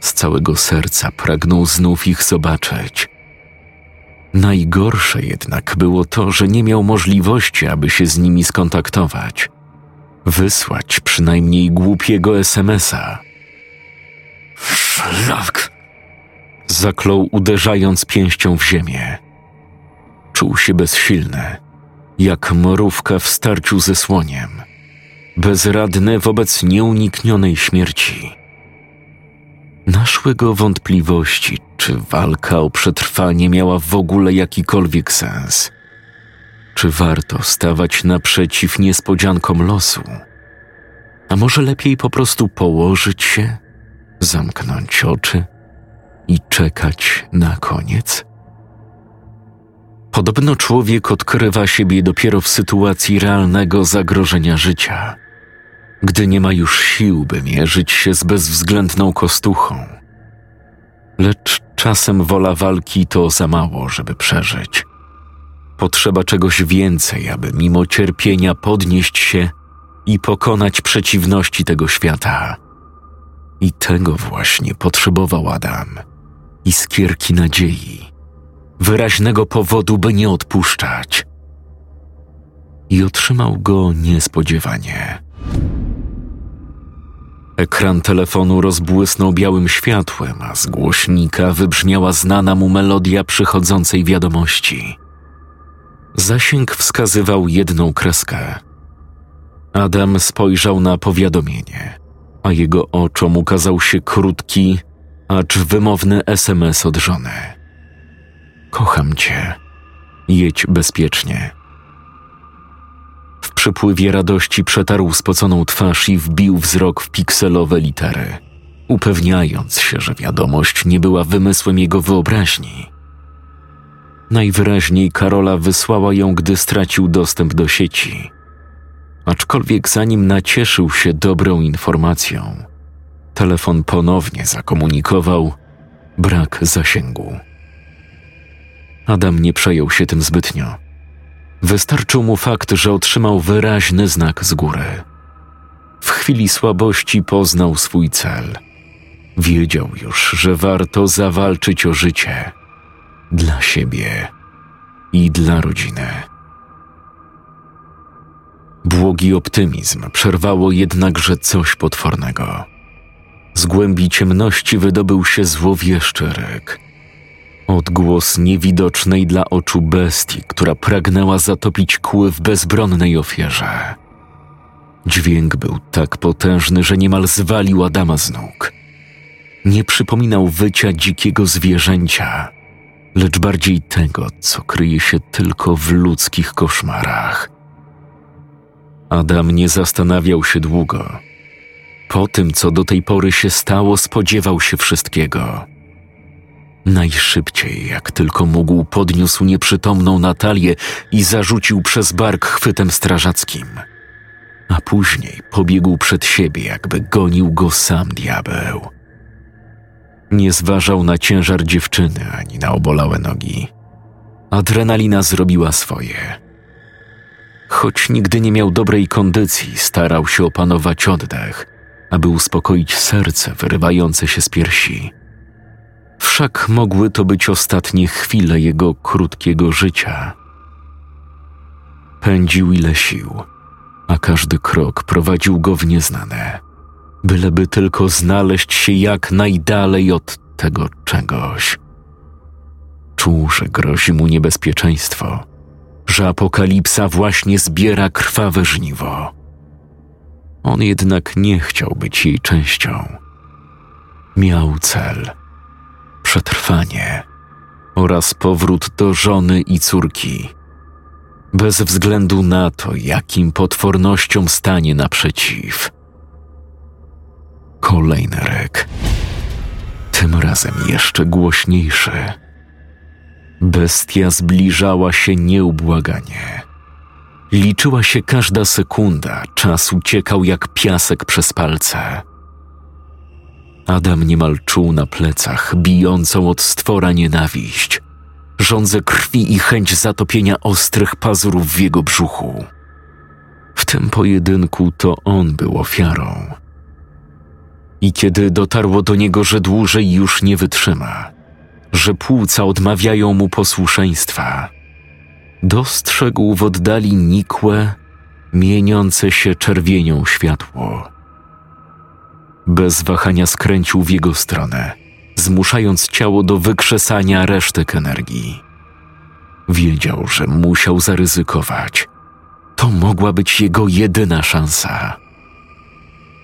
Z całego serca pragnął znów ich zobaczyć. Najgorsze jednak było to, że nie miał możliwości, aby się z nimi skontaktować. Wysłać przynajmniej głupiego SMS-a. Szlak! Zaklął, uderzając pięścią w ziemię. Czuł się bezsilny, jak morówka w starciu ze słoniem, bezradny wobec nieuniknionej śmierci. Naszły go wątpliwości, czy walka o przetrwanie miała w ogóle jakikolwiek sens. Czy warto stawać naprzeciw niespodziankom losu? A może lepiej po prostu położyć się, zamknąć oczy i czekać na koniec? Podobno człowiek odkrywa siebie dopiero w sytuacji realnego zagrożenia życia, gdy nie ma już sił, by mierzyć się z bezwzględną kostuchą. Lecz czasem wola walki to za mało, żeby przeżyć. Potrzeba czegoś więcej, aby mimo cierpienia podnieść się i pokonać przeciwności tego świata. I tego właśnie potrzebował Adam. Iskierki nadziei, wyraźnego powodu, by nie odpuszczać. I otrzymał go niespodziewanie. Ekran telefonu rozbłysnął białym światłem, a z głośnika wybrzmiała znana mu melodia przychodzącej wiadomości. Zasięg wskazywał jedną kreskę. Adam spojrzał na powiadomienie, a jego oczom ukazał się krótki, acz wymowny SMS od żony. Kocham cię. Jedź bezpiecznie. W przypływie radości przetarł spoconą twarz i wbił wzrok w pikselowe litery, upewniając się, że wiadomość nie była wymysłem jego wyobraźni. Najwyraźniej Karola wysłała ją, gdy stracił dostęp do sieci. Aczkolwiek zanim nacieszył się dobrą informacją, telefon ponownie zakomunikował brak zasięgu. Adam nie przejął się tym zbytnio. Wystarczył mu fakt, że otrzymał wyraźny znak z góry. W chwili słabości poznał swój cel. Wiedział już, że warto zawalczyć o życie dla siebie i dla rodziny. Błogi optymizm przerwało jednakże coś potwornego. Z głębi ciemności wydobył się złowieszczy ryk. Odgłos niewidocznej dla oczu bestii, która pragnęła zatopić kły w bezbronnej ofierze. Dźwięk był tak potężny, że niemal zwalił Adama z nóg. Nie przypominał wycia dzikiego zwierzęcia, lecz bardziej tego, co kryje się tylko w ludzkich koszmarach. Adam nie zastanawiał się długo. Po tym, co do tej pory się stało, spodziewał się wszystkiego. Najszybciej, jak tylko mógł, podniósł nieprzytomną Natalię i zarzucił przez bark chwytem strażackim. A później pobiegł przed siebie, jakby gonił go sam diabeł. Nie zważał na ciężar dziewczyny ani na obolałe nogi. Adrenalina zrobiła swoje. Choć nigdy nie miał dobrej kondycji, starał się opanować oddech, aby uspokoić serce wyrywające się z piersi. Wszak mogły to być ostatnie chwile jego krótkiego życia. Pędził ile sił, a każdy krok prowadził go w nieznane, byleby tylko znaleźć się jak najdalej od tego czegoś. Czuł, że grozi mu niebezpieczeństwo, że apokalipsa właśnie zbiera krwawe żniwo. On jednak nie chciał być jej częścią. Miał cel – przetrwanie oraz powrót do żony i córki. Bez względu na to, jakim potwornościom stanie naprzeciw. Kolejny rek. Tym razem jeszcze głośniejszy. Bestia zbliżała się nieubłaganie. Liczyła się każda sekunda, czas uciekał jak piasek przez palce. Adam niemal czuł na plecach bijącą od stwora nienawiść, żądzę krwi i chęć zatopienia ostrych pazurów w jego brzuchu. W tym pojedynku to on był ofiarą. I kiedy dotarło do niego, że dłużej już nie wytrzyma, że płuca odmawiają mu posłuszeństwa, dostrzegł w oddali nikłe, mieniące się czerwienią światło. Bez wahania skręcił w jego stronę, zmuszając ciało do wykrzesania resztek energii. Wiedział, że musiał zaryzykować. To mogła być jego jedyna szansa.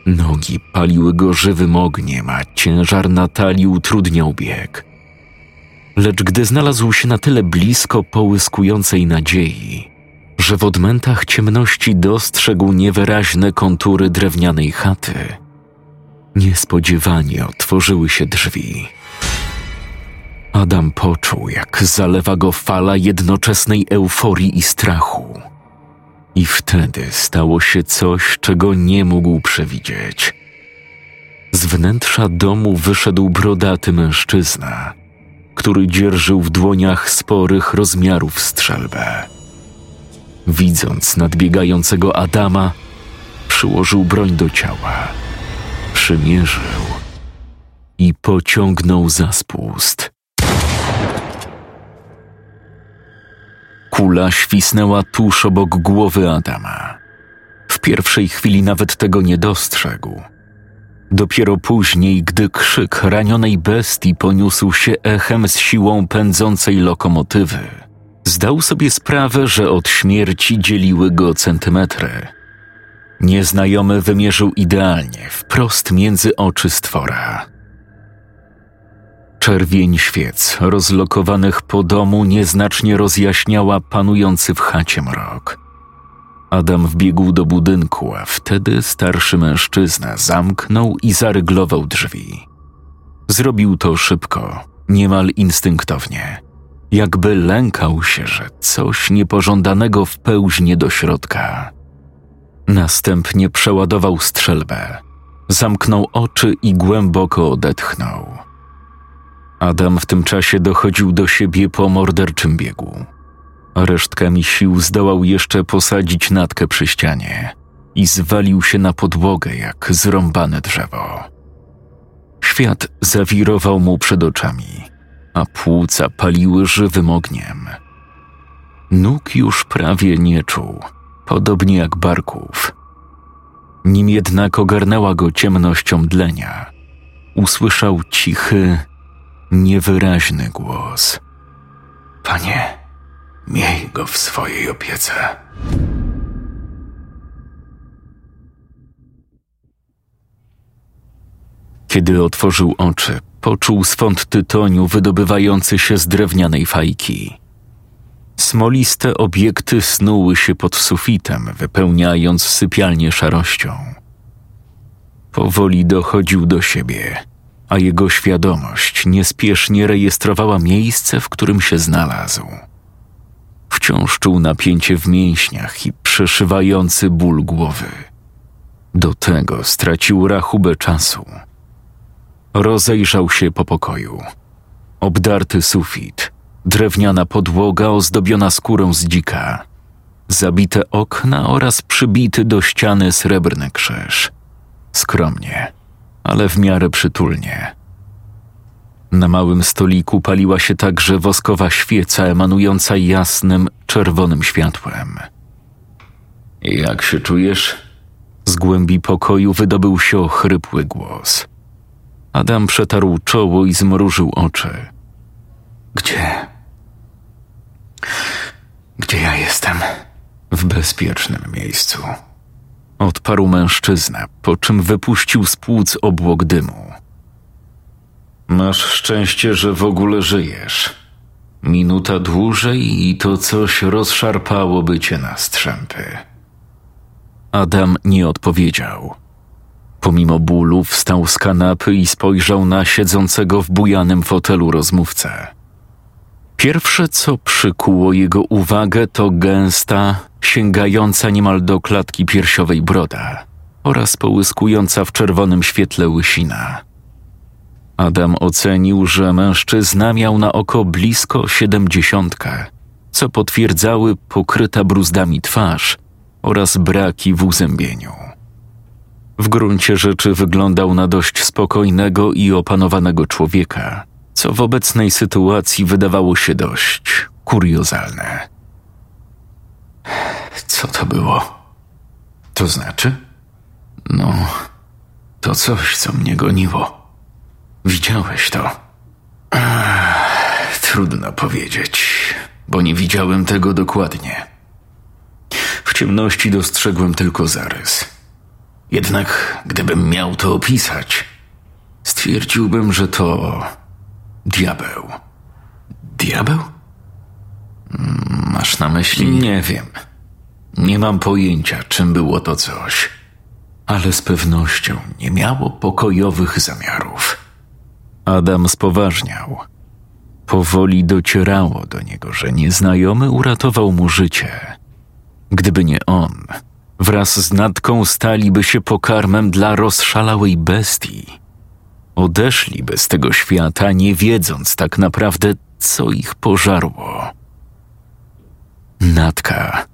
Nogi paliły go żywym ogniem, a ciężar na talii utrudniał bieg. Lecz gdy znalazł się na tyle blisko połyskującej nadziei, że w odmętach ciemności dostrzegł niewyraźne kontury drewnianej chaty, Niespodziewanie otworzyły się drzwi. Adam poczuł, jak zalewa go fala jednoczesnej euforii i strachu. I wtedy stało się coś, czego nie mógł przewidzieć. Z wnętrza domu wyszedł brodaty mężczyzna, który dzierżył w dłoniach sporych rozmiarów strzelbę. Widząc nadbiegającego Adama, przyłożył broń do ciała przymierzył i pociągnął za spust. Kula świsnęła tuż obok głowy Adama. W pierwszej chwili nawet tego nie dostrzegł. Dopiero później, gdy krzyk ranionej bestii poniósł się echem z siłą pędzącej lokomotywy, zdał sobie sprawę, że od śmierci dzieliły go centymetry – Nieznajomy wymierzył idealnie, wprost między oczy stwora. Czerwień świec rozlokowanych po domu nieznacznie rozjaśniała panujący w chacie mrok. Adam wbiegł do budynku, a wtedy starszy mężczyzna zamknął i zaryglował drzwi. Zrobił to szybko, niemal instynktownie, jakby lękał się, że coś niepożądanego wpełźnie do środka. Następnie przeładował strzelbę, zamknął oczy i głęboko odetchnął. Adam w tym czasie dochodził do siebie po morderczym biegu. Resztkami sił zdołał jeszcze posadzić natkę przy ścianie i zwalił się na podłogę jak zrąbane drzewo. Świat zawirował mu przed oczami, a płuca paliły żywym ogniem. Nóg już prawie nie czuł podobnie jak barków. Nim jednak ogarnęła go ciemnością dlenia, usłyszał cichy, niewyraźny głos. Panie, miej go w swojej opiece. Kiedy otworzył oczy, poczuł swąd tytoniu wydobywający się z drewnianej fajki. Smoliste obiekty snuły się pod sufitem, wypełniając sypialnię szarością. Powoli dochodził do siebie, a jego świadomość niespiesznie rejestrowała miejsce, w którym się znalazł. Wciąż czuł napięcie w mięśniach i przeszywający ból głowy. Do tego stracił rachubę czasu. Rozejrzał się po pokoju. Obdarty sufit – drewniana podłoga ozdobiona skórą z dzika, zabite okna oraz przybity do ściany srebrny krzyż. Skromnie, ale w miarę przytulnie. Na małym stoliku paliła się także woskowa świeca emanująca jasnym, czerwonym światłem. Jak się czujesz? Z głębi pokoju wydobył się ochrypły głos. Adam przetarł czoło i zmrużył oczy. Gdzie? Gdzie ja jestem? W bezpiecznym miejscu. Odparł mężczyzna, po czym wypuścił z płuc obłok dymu. Masz szczęście, że w ogóle żyjesz. Minuta dłużej i to coś rozszarpałoby cię na strzępy. Adam nie odpowiedział. Pomimo bólu wstał z kanapy i spojrzał na siedzącego w bujanym fotelu rozmówcę. Pierwsze, co przykuło jego uwagę, to gęsta, sięgająca niemal do klatki piersiowej broda oraz połyskująca w czerwonym świetle łysina. Adam ocenił, że mężczyzna miał na oko blisko siedemdziesiątkę, co potwierdzały pokryta bruzdami twarz oraz braki w uzębieniu. W gruncie rzeczy wyglądał na dość spokojnego i opanowanego człowieka, co w obecnej sytuacji wydawało się dość kuriozalne. Co to było? To znaczy? No, to coś, co mnie goniło. Widziałeś to? Ach, trudno powiedzieć, bo nie widziałem tego dokładnie. W ciemności dostrzegłem tylko zarys. Jednak gdybym miał to opisać, stwierdziłbym, że to diabeł. Diabeł? Masz na myśli? Nie wiem. Nie mam pojęcia, czym było to coś, ale z pewnością nie miało pokojowych zamiarów. Adam spoważniał. Powoli docierało do niego, że nieznajomy uratował mu życie. Gdyby nie on, wraz z Natką staliby się pokarmem dla rozszalałej bestii. Odeszliby z tego świata, nie wiedząc tak naprawdę, co ich pożarło. Natka.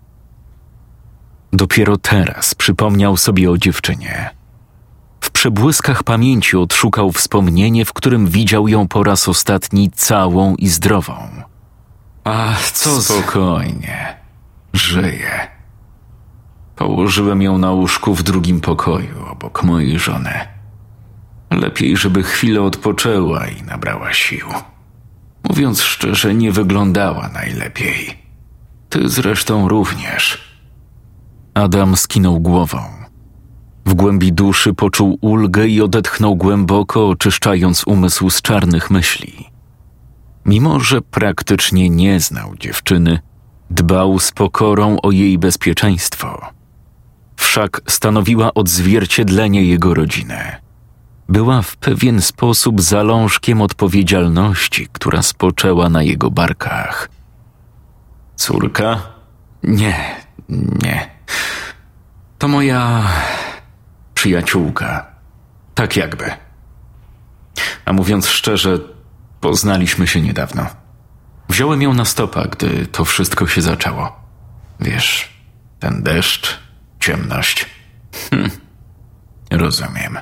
Dopiero teraz przypomniał sobie o dziewczynie. W przebłyskach pamięci odszukał wspomnienie, w którym widział ją po raz ostatni całą i zdrową. A co spokojnie. Żyje. Położyłem ją na łóżku w drugim pokoju obok mojej żony. Lepiej, żeby chwilę odpoczęła i nabrała sił. Mówiąc szczerze, nie wyglądała najlepiej. Ty zresztą również. Adam skinął głową. W głębi duszy poczuł ulgę i odetchnął głęboko, oczyszczając umysł z czarnych myśli. Mimo, że praktycznie nie znał dziewczyny, dbał z pokorą o jej bezpieczeństwo. Wszak stanowiła odzwierciedlenie jego rodziny. Była w pewien sposób zalążkiem odpowiedzialności, która spoczęła na jego barkach. Córka? Nie, nie. To moja przyjaciółka. Tak jakby. A mówiąc szczerze, poznaliśmy się niedawno. Wziąłem ją na stopa, gdy to wszystko się zaczęło. Wiesz, ten deszcz, ciemność. Hm, rozumiem.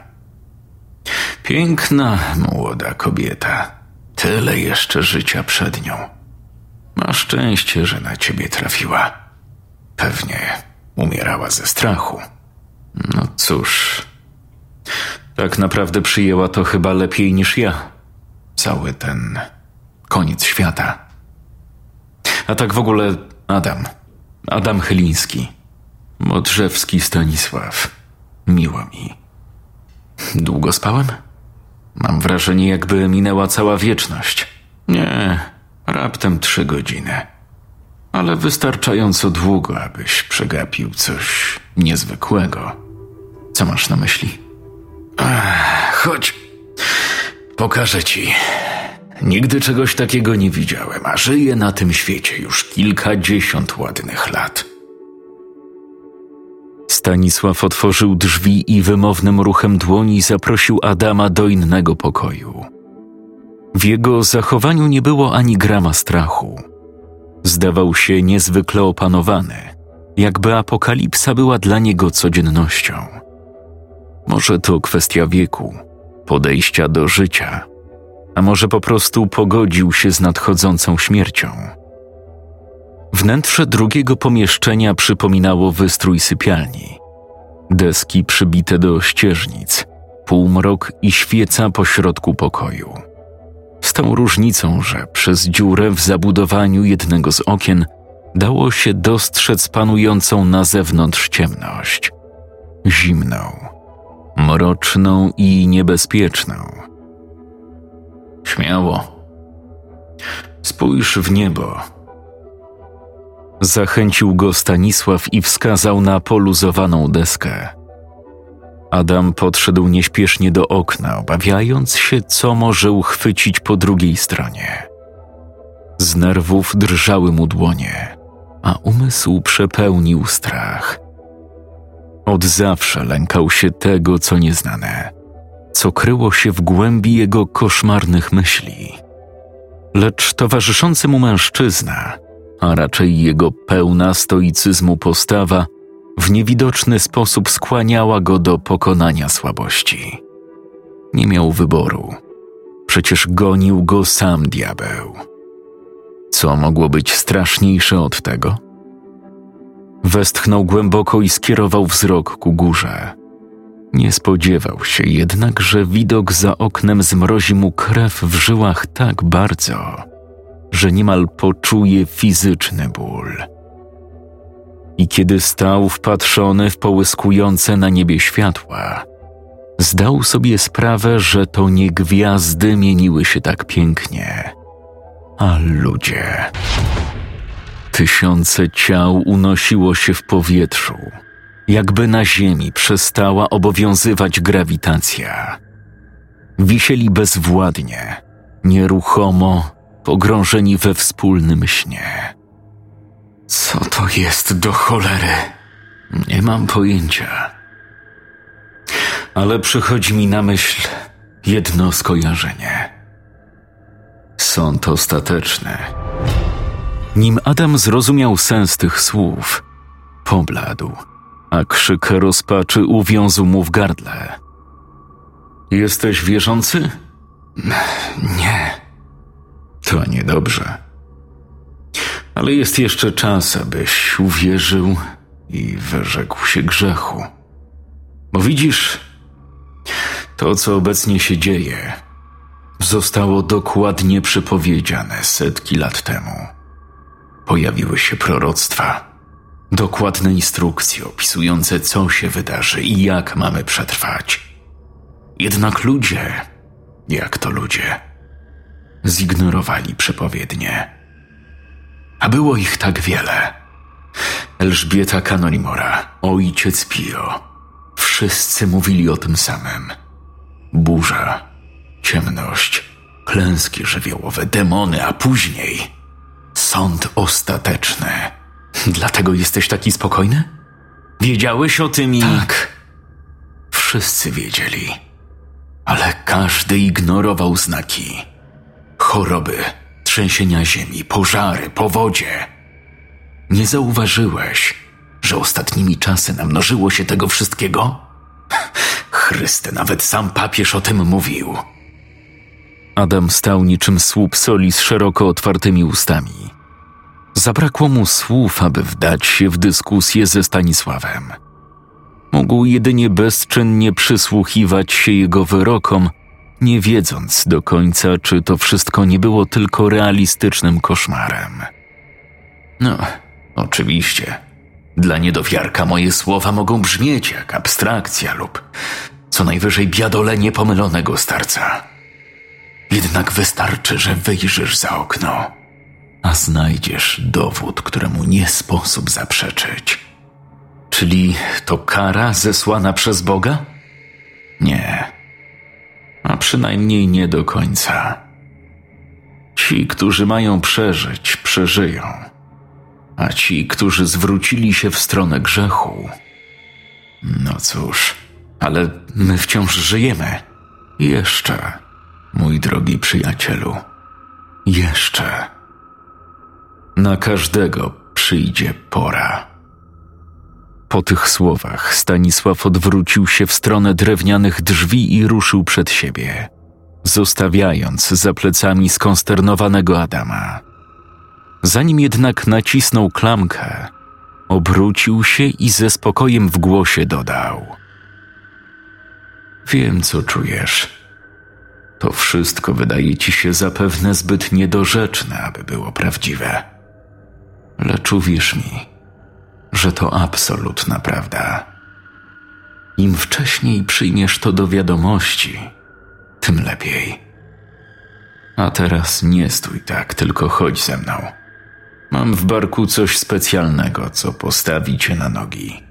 Piękna, młoda kobieta. Tyle jeszcze życia przed nią. Ma szczęście, że na ciebie trafiła. Pewnie umierała ze strachu. No cóż, tak naprawdę przyjęła to chyba lepiej niż ja. Cały ten koniec świata. A tak w ogóle Adam. Adam Chyliński. Modrzewski Stanisław. Miło mi. Długo spałem? Mam wrażenie, jakby minęła cała wieczność. Nie, raptem trzy godziny. Ale wystarczająco długo, abyś przegapił coś niezwykłego. Co masz na myśli? Chodź. Pokażę ci. Nigdy czegoś takiego nie widziałem, a żyję na tym świecie już kilkadziesiąt ładnych lat. Stanisław otworzył drzwi i wymownym ruchem dłoni zaprosił Adama do innego pokoju. W jego zachowaniu nie było ani grama strachu. Zdawał się niezwykle opanowany, jakby apokalipsa była dla niego codziennością. Może to kwestia wieku, podejścia do życia, a może po prostu pogodził się z nadchodzącą śmiercią. Wnętrze drugiego pomieszczenia przypominało wystrój sypialni. Deski przybite do ścieżnic, półmrok i świeca pośrodku pokoju. Z tą różnicą, że przez dziurę w zabudowaniu jednego z okien dało się dostrzec panującą na zewnątrz ciemność. Zimną, mroczną i niebezpieczną. Śmiało. Spójrz w niebo. Zachęcił go Stanisław i wskazał na poluzowaną deskę. Adam podszedł nieśpiesznie do okna, obawiając się, co może uchwycić po drugiej stronie. Z nerwów drżały mu dłonie, a umysł przepełnił strach. Od zawsze lękał się tego, co nieznane, co kryło się w głębi jego koszmarnych myśli. Lecz towarzyszący mu mężczyzna, a raczej jego pełna stoicyzmu postawa, w niewidoczny sposób skłaniała go do pokonania słabości. Nie miał wyboru. Przecież gonił go sam diabeł. Co mogło być straszniejsze od tego? Westchnął głęboko i skierował wzrok ku górze. Nie spodziewał się jednak, że widok za oknem zmrozi mu krew w żyłach tak bardzo, że niemal poczuje fizyczny ból. I kiedy stał wpatrzony w połyskujące na niebie światła, zdał sobie sprawę, że to nie gwiazdy mieniły się tak pięknie, a ludzie. Tysiące ciał unosiło się w powietrzu, jakby na ziemi przestała obowiązywać grawitacja. Wisieli bezwładnie, nieruchomo, pogrążeni we wspólnym śnie. Co to jest do cholery? Nie mam pojęcia. Ale przychodzi mi na myśl jedno skojarzenie. Sąd ostateczny. Nim Adam zrozumiał sens tych słów, pobladł, a krzyk rozpaczy uwiązł mu w gardle. Jesteś wierzący? Nie. To niedobrze. Ale jest jeszcze czas, abyś uwierzył i wyrzekł się grzechu. Bo widzisz, to co obecnie się dzieje, zostało dokładnie przepowiedziane setki lat temu. Pojawiły się proroctwa, dokładne instrukcje opisujące, co się wydarzy i jak mamy przetrwać. Jednak ludzie, jak to ludzie, zignorowali przepowiednie. A było ich tak wiele. Elżbieta Kanonimora, ojciec Pio. Wszyscy mówili o tym samym. Burza, ciemność, klęski żywiołowe, demony, a później sąd ostateczny. Dlatego jesteś taki spokojny? Wiedziałeś o tym i... Tak. Wszyscy wiedzieli. Ale każdy ignorował znaki. Choroby, trzęsienia ziemi, pożary, powodzie. Nie zauważyłeś, że ostatnimi czasy namnożyło się tego wszystkiego? Chryste, nawet sam papież o tym mówił. Adam stał niczym słup soli z szeroko otwartymi ustami. Zabrakło mu słów, aby wdać się w dyskusję ze Stanisławem. Mógł jedynie bezczynnie przysłuchiwać się jego wyrokom nie wiedząc do końca, czy to wszystko nie było tylko realistycznym koszmarem. No, oczywiście. Dla niedowiarka moje słowa mogą brzmieć jak abstrakcja lub co najwyżej biadolenie pomylonego starca. Jednak wystarczy, że wyjrzysz za okno, a znajdziesz dowód, któremu nie sposób zaprzeczyć. Czyli to kara zesłana przez Boga? Nie a przynajmniej nie do końca. Ci, którzy mają przeżyć, przeżyją, a ci, którzy zwrócili się w stronę grzechu, no cóż, ale my wciąż żyjemy. Jeszcze, mój drogi przyjacielu, jeszcze. Na każdego przyjdzie pora. Po tych słowach Stanisław odwrócił się w stronę drewnianych drzwi i ruszył przed siebie, zostawiając za plecami skonsternowanego Adama. Zanim jednak nacisnął klamkę, obrócił się i ze spokojem w głosie dodał: Wiem, co czujesz. To wszystko wydaje ci się zapewne zbyt niedorzeczne, aby było prawdziwe. Lecz uwierz mi, że to absolutna prawda. Im wcześniej przyjmiesz to do wiadomości, tym lepiej. A teraz nie stój tak, tylko chodź ze mną. Mam w barku coś specjalnego, co postawi cię na nogi.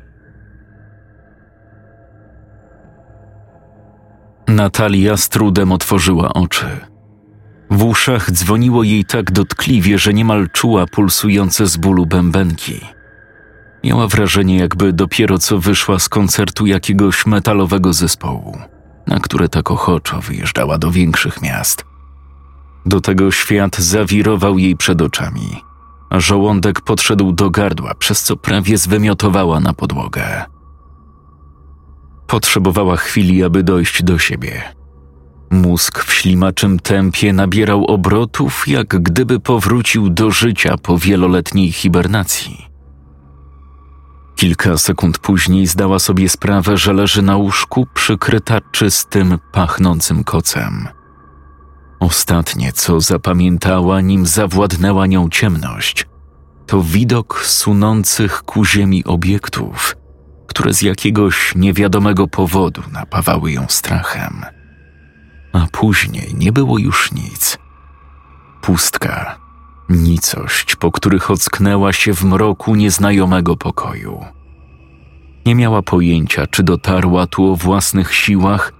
Natalia z trudem otworzyła oczy. W uszach dzwoniło jej tak dotkliwie, że niemal czuła pulsujące z bólu bębenki. Miała wrażenie, jakby dopiero co wyszła z koncertu jakiegoś metalowego zespołu, na które tak ochoczo wyjeżdżała do większych miast. Do tego świat zawirował jej przed oczami, a żołądek podszedł do gardła, przez co prawie zwymiotowała na podłogę. Potrzebowała chwili, aby dojść do siebie. Mózg w ślimaczym tempie nabierał obrotów, jak gdyby powrócił do życia po wieloletniej hibernacji. Kilka sekund później zdała sobie sprawę, że leży na łóżku przykryta czystym, pachnącym kocem. Ostatnie, co zapamiętała, nim zawładnęła nią ciemność, to widok sunących ku ziemi obiektów, które z jakiegoś niewiadomego powodu napawały ją strachem. A później nie było już nic. Pustka, nicość, po których ocknęła się w mroku nieznajomego pokoju. Nie miała pojęcia, czy dotarła tu o własnych siłach,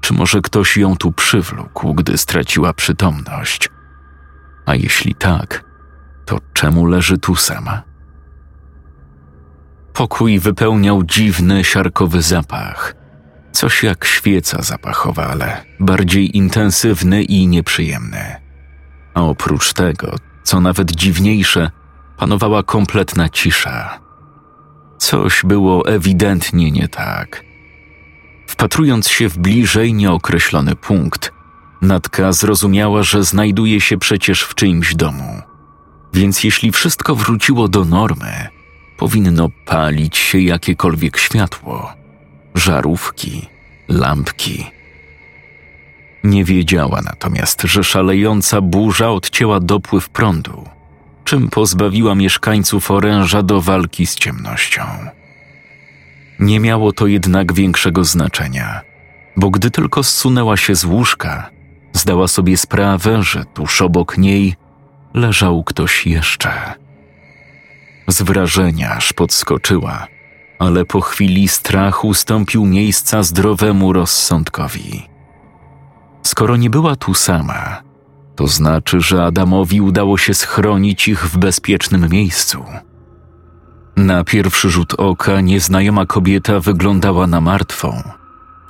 czy może ktoś ją tu przywlókł, gdy straciła przytomność. A jeśli tak, to czemu leży tu sama? Pokój wypełniał dziwny, siarkowy zapach. Coś jak świeca zapachowa, ale bardziej intensywny i nieprzyjemny. A oprócz tego, co nawet dziwniejsze, panowała kompletna cisza. Coś było ewidentnie nie tak. Wpatrując się w bliżej nieokreślony punkt, Natka zrozumiała, że znajduje się przecież w czyimś domu. Więc jeśli wszystko wróciło do normy, powinno palić się jakiekolwiek światło, żarówki, lampki. Nie wiedziała natomiast, że szalejąca burza odcięła dopływ prądu, czym pozbawiła mieszkańców oręża do walki z ciemnością. Nie miało to jednak większego znaczenia, bo gdy tylko zsunęła się z łóżka, zdała sobie sprawę, że tuż obok niej leżał ktoś jeszcze. Z wrażenia aż podskoczyła, ale po chwili strach ustąpił miejsca zdrowemu rozsądkowi. Skoro nie była tu sama, to znaczy, że Adamowi udało się schronić ich w bezpiecznym miejscu. Na pierwszy rzut oka nieznajoma kobieta wyglądała na martwą,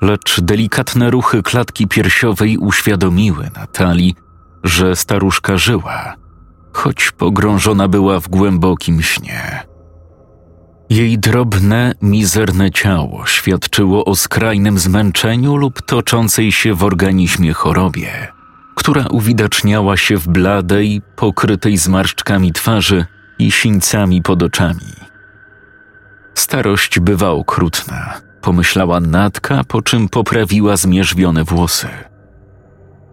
lecz delikatne ruchy klatki piersiowej uświadomiły Natalii, że staruszka żyła, choć pogrążona była w głębokim śnie. Jej drobne, mizerne ciało świadczyło o skrajnym zmęczeniu lub toczącej się w organizmie chorobie, która uwidaczniała się w bladej, pokrytej zmarszczkami twarzy i sińcami pod oczami. Starość bywa okrutna, pomyślała Natka, po czym poprawiła zmierzwione włosy.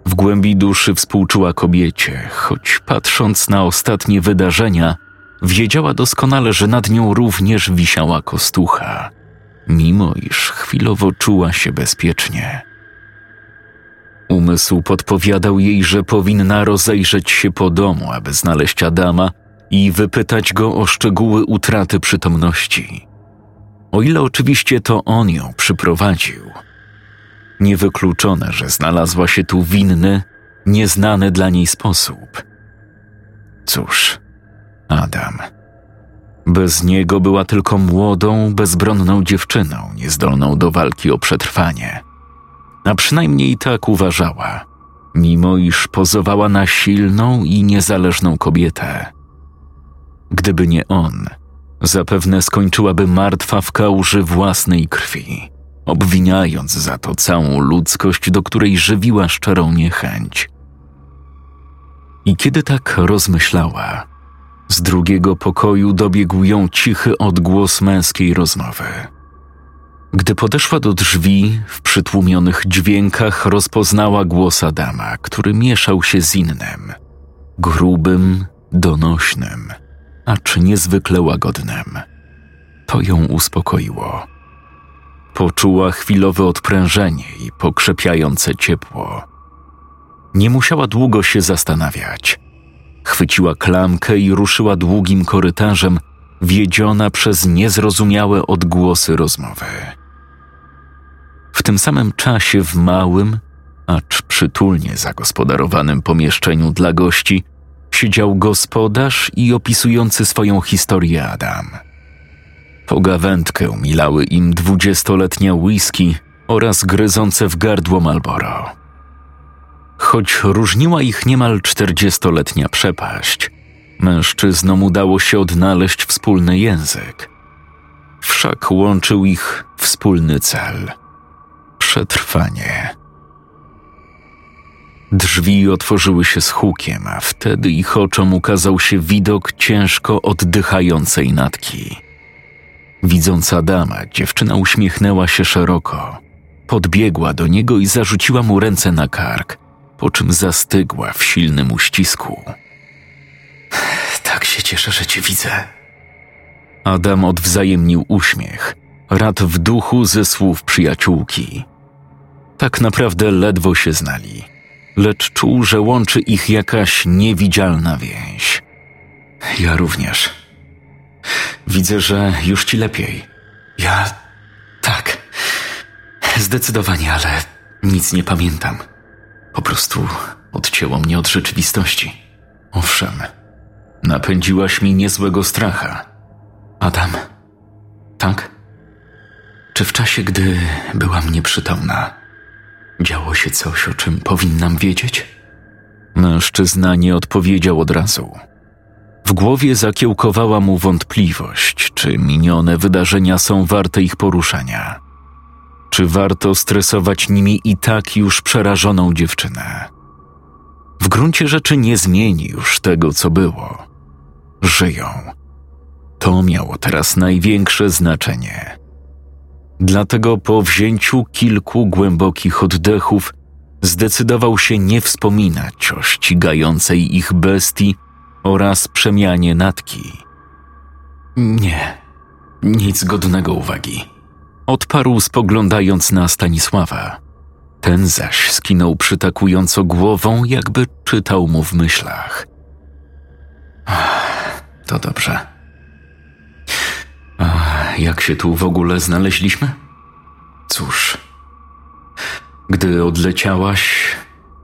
W głębi duszy współczuła kobiecie, choć patrząc na ostatnie wydarzenia, wiedziała doskonale, że nad nią również wisiała kostucha, mimo iż chwilowo czuła się bezpiecznie. Umysł podpowiadał jej, że powinna rozejrzeć się po domu, aby znaleźć Adama i wypytać go o szczegóły utraty przytomności. O ile oczywiście to on ją przyprowadził. Niewykluczone, że znalazła się tu winny, nieznany dla niej sposób. Cóż, Adam. Bez niego była tylko młodą, bezbronną dziewczyną, niezdolną do walki o przetrwanie. A przynajmniej tak uważała, mimo iż pozowała na silną i niezależną kobietę. Gdyby nie on, zapewne skończyłaby martwa w kałuży własnej krwi, obwiniając za to całą ludzkość, do której żywiła szczerą niechęć. I kiedy tak rozmyślała, z drugiego pokoju dobiegł ją cichy odgłos męskiej rozmowy. Gdy podeszła do drzwi, w przytłumionych dźwiękach rozpoznała głos Adama, który mieszał się z innym, grubym, donośnym, acz niezwykle łagodnym. To ją uspokoiło. Poczuła chwilowe odprężenie i pokrzepiające ciepło. Nie musiała długo się zastanawiać. Chwyciła klamkę i ruszyła długim korytarzem, wiedziona przez niezrozumiałe odgłosy rozmowy. W tym samym czasie w małym, acz przytulnie zagospodarowanym pomieszczeniu dla gości siedział gospodarz i opisujący swoją historię Adam. Pogawędkę milały im dwudziestoletnia whisky oraz gryzące w gardło Malboro. Choć różniła ich niemal czterdziestoletnia przepaść, mężczyznom udało się odnaleźć wspólny język. Wszak łączył ich wspólny cel przetrwanie. Drzwi otworzyły się z hukiem, a wtedy ich oczom ukazał się widok ciężko oddychającej natki. Widząc Adama, dziewczyna uśmiechnęła się szeroko. Podbiegła do niego i zarzuciła mu ręce na kark, po czym zastygła w silnym uścisku. Tak się cieszę, że cię widzę. Adam odwzajemnił uśmiech, rad w duchu ze słów przyjaciółki. Tak naprawdę ledwo się znali, lecz czuł, że łączy ich jakaś niewidzialna więź. Ja również. Widzę, że już ci lepiej. Ja. tak. Zdecydowanie, ale nic nie pamiętam. Po prostu odcięło mnie od rzeczywistości. Owszem, napędziłaś mi niezłego stracha. Adam. Tak? Czy w czasie, gdy byłam nieprzytomna, działo się coś, o czym powinnam wiedzieć? Mężczyzna nie odpowiedział od razu. W głowie zakiełkowała mu wątpliwość, czy minione wydarzenia są warte ich poruszania. Czy warto stresować nimi i tak już przerażoną dziewczynę? W gruncie rzeczy nie zmieni już tego, co było. Żyją. To miało teraz największe znaczenie. Dlatego po wzięciu kilku głębokich oddechów zdecydował się nie wspominać o ścigającej ich bestii oraz przemianie natki. Nie, nic godnego uwagi. Odparł spoglądając na Stanisława. Ten zaś skinął przytakująco głową, jakby czytał mu w myślach. To dobrze. A jak się tu w ogóle znaleźliśmy? Cóż, gdy odleciałaś,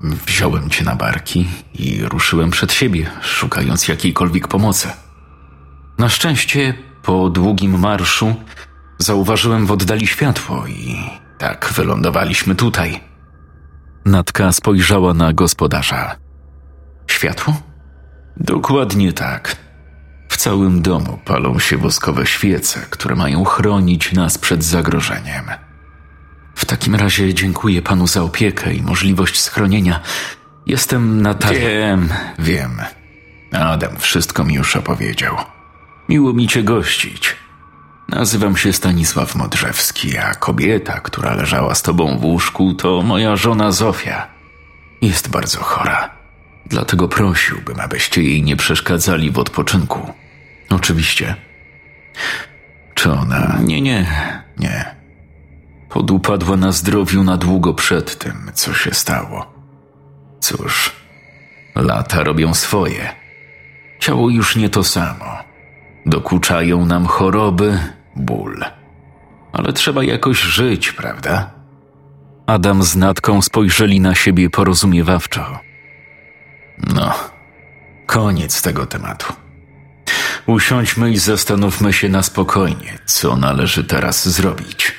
wziąłem cię na barki i ruszyłem przed siebie, szukając jakiejkolwiek pomocy. Na szczęście, po długim marszu, zauważyłem w oddali światło i tak wylądowaliśmy tutaj. Natka spojrzała na gospodarza. Światło? Dokładnie tak. W całym domu palą się woskowe świece, które mają chronić nas przed zagrożeniem. W takim razie dziękuję panu za opiekę i możliwość schronienia. Jestem Natalia. Wiem, wiem. Adam wszystko mi już opowiedział. Miło mi cię gościć. Nazywam się Stanisław Modrzewski, a kobieta, która leżała z tobą w łóżku, to moja żona Zofia. Jest bardzo chora. Dlatego prosiłbym, abyście jej nie przeszkadzali w odpoczynku. Oczywiście. Czy ona. Nie, nie, nie. Podupadła na zdrowiu na długo przed tym, co się stało. Cóż, lata robią swoje. Ciało już nie to samo. Dokuczają nam choroby, ból. Ale trzeba jakoś żyć, prawda? Adam z Natką spojrzeli na siebie porozumiewawczo. No, koniec tego tematu. Usiądźmy i zastanówmy się na spokojnie, co należy teraz zrobić.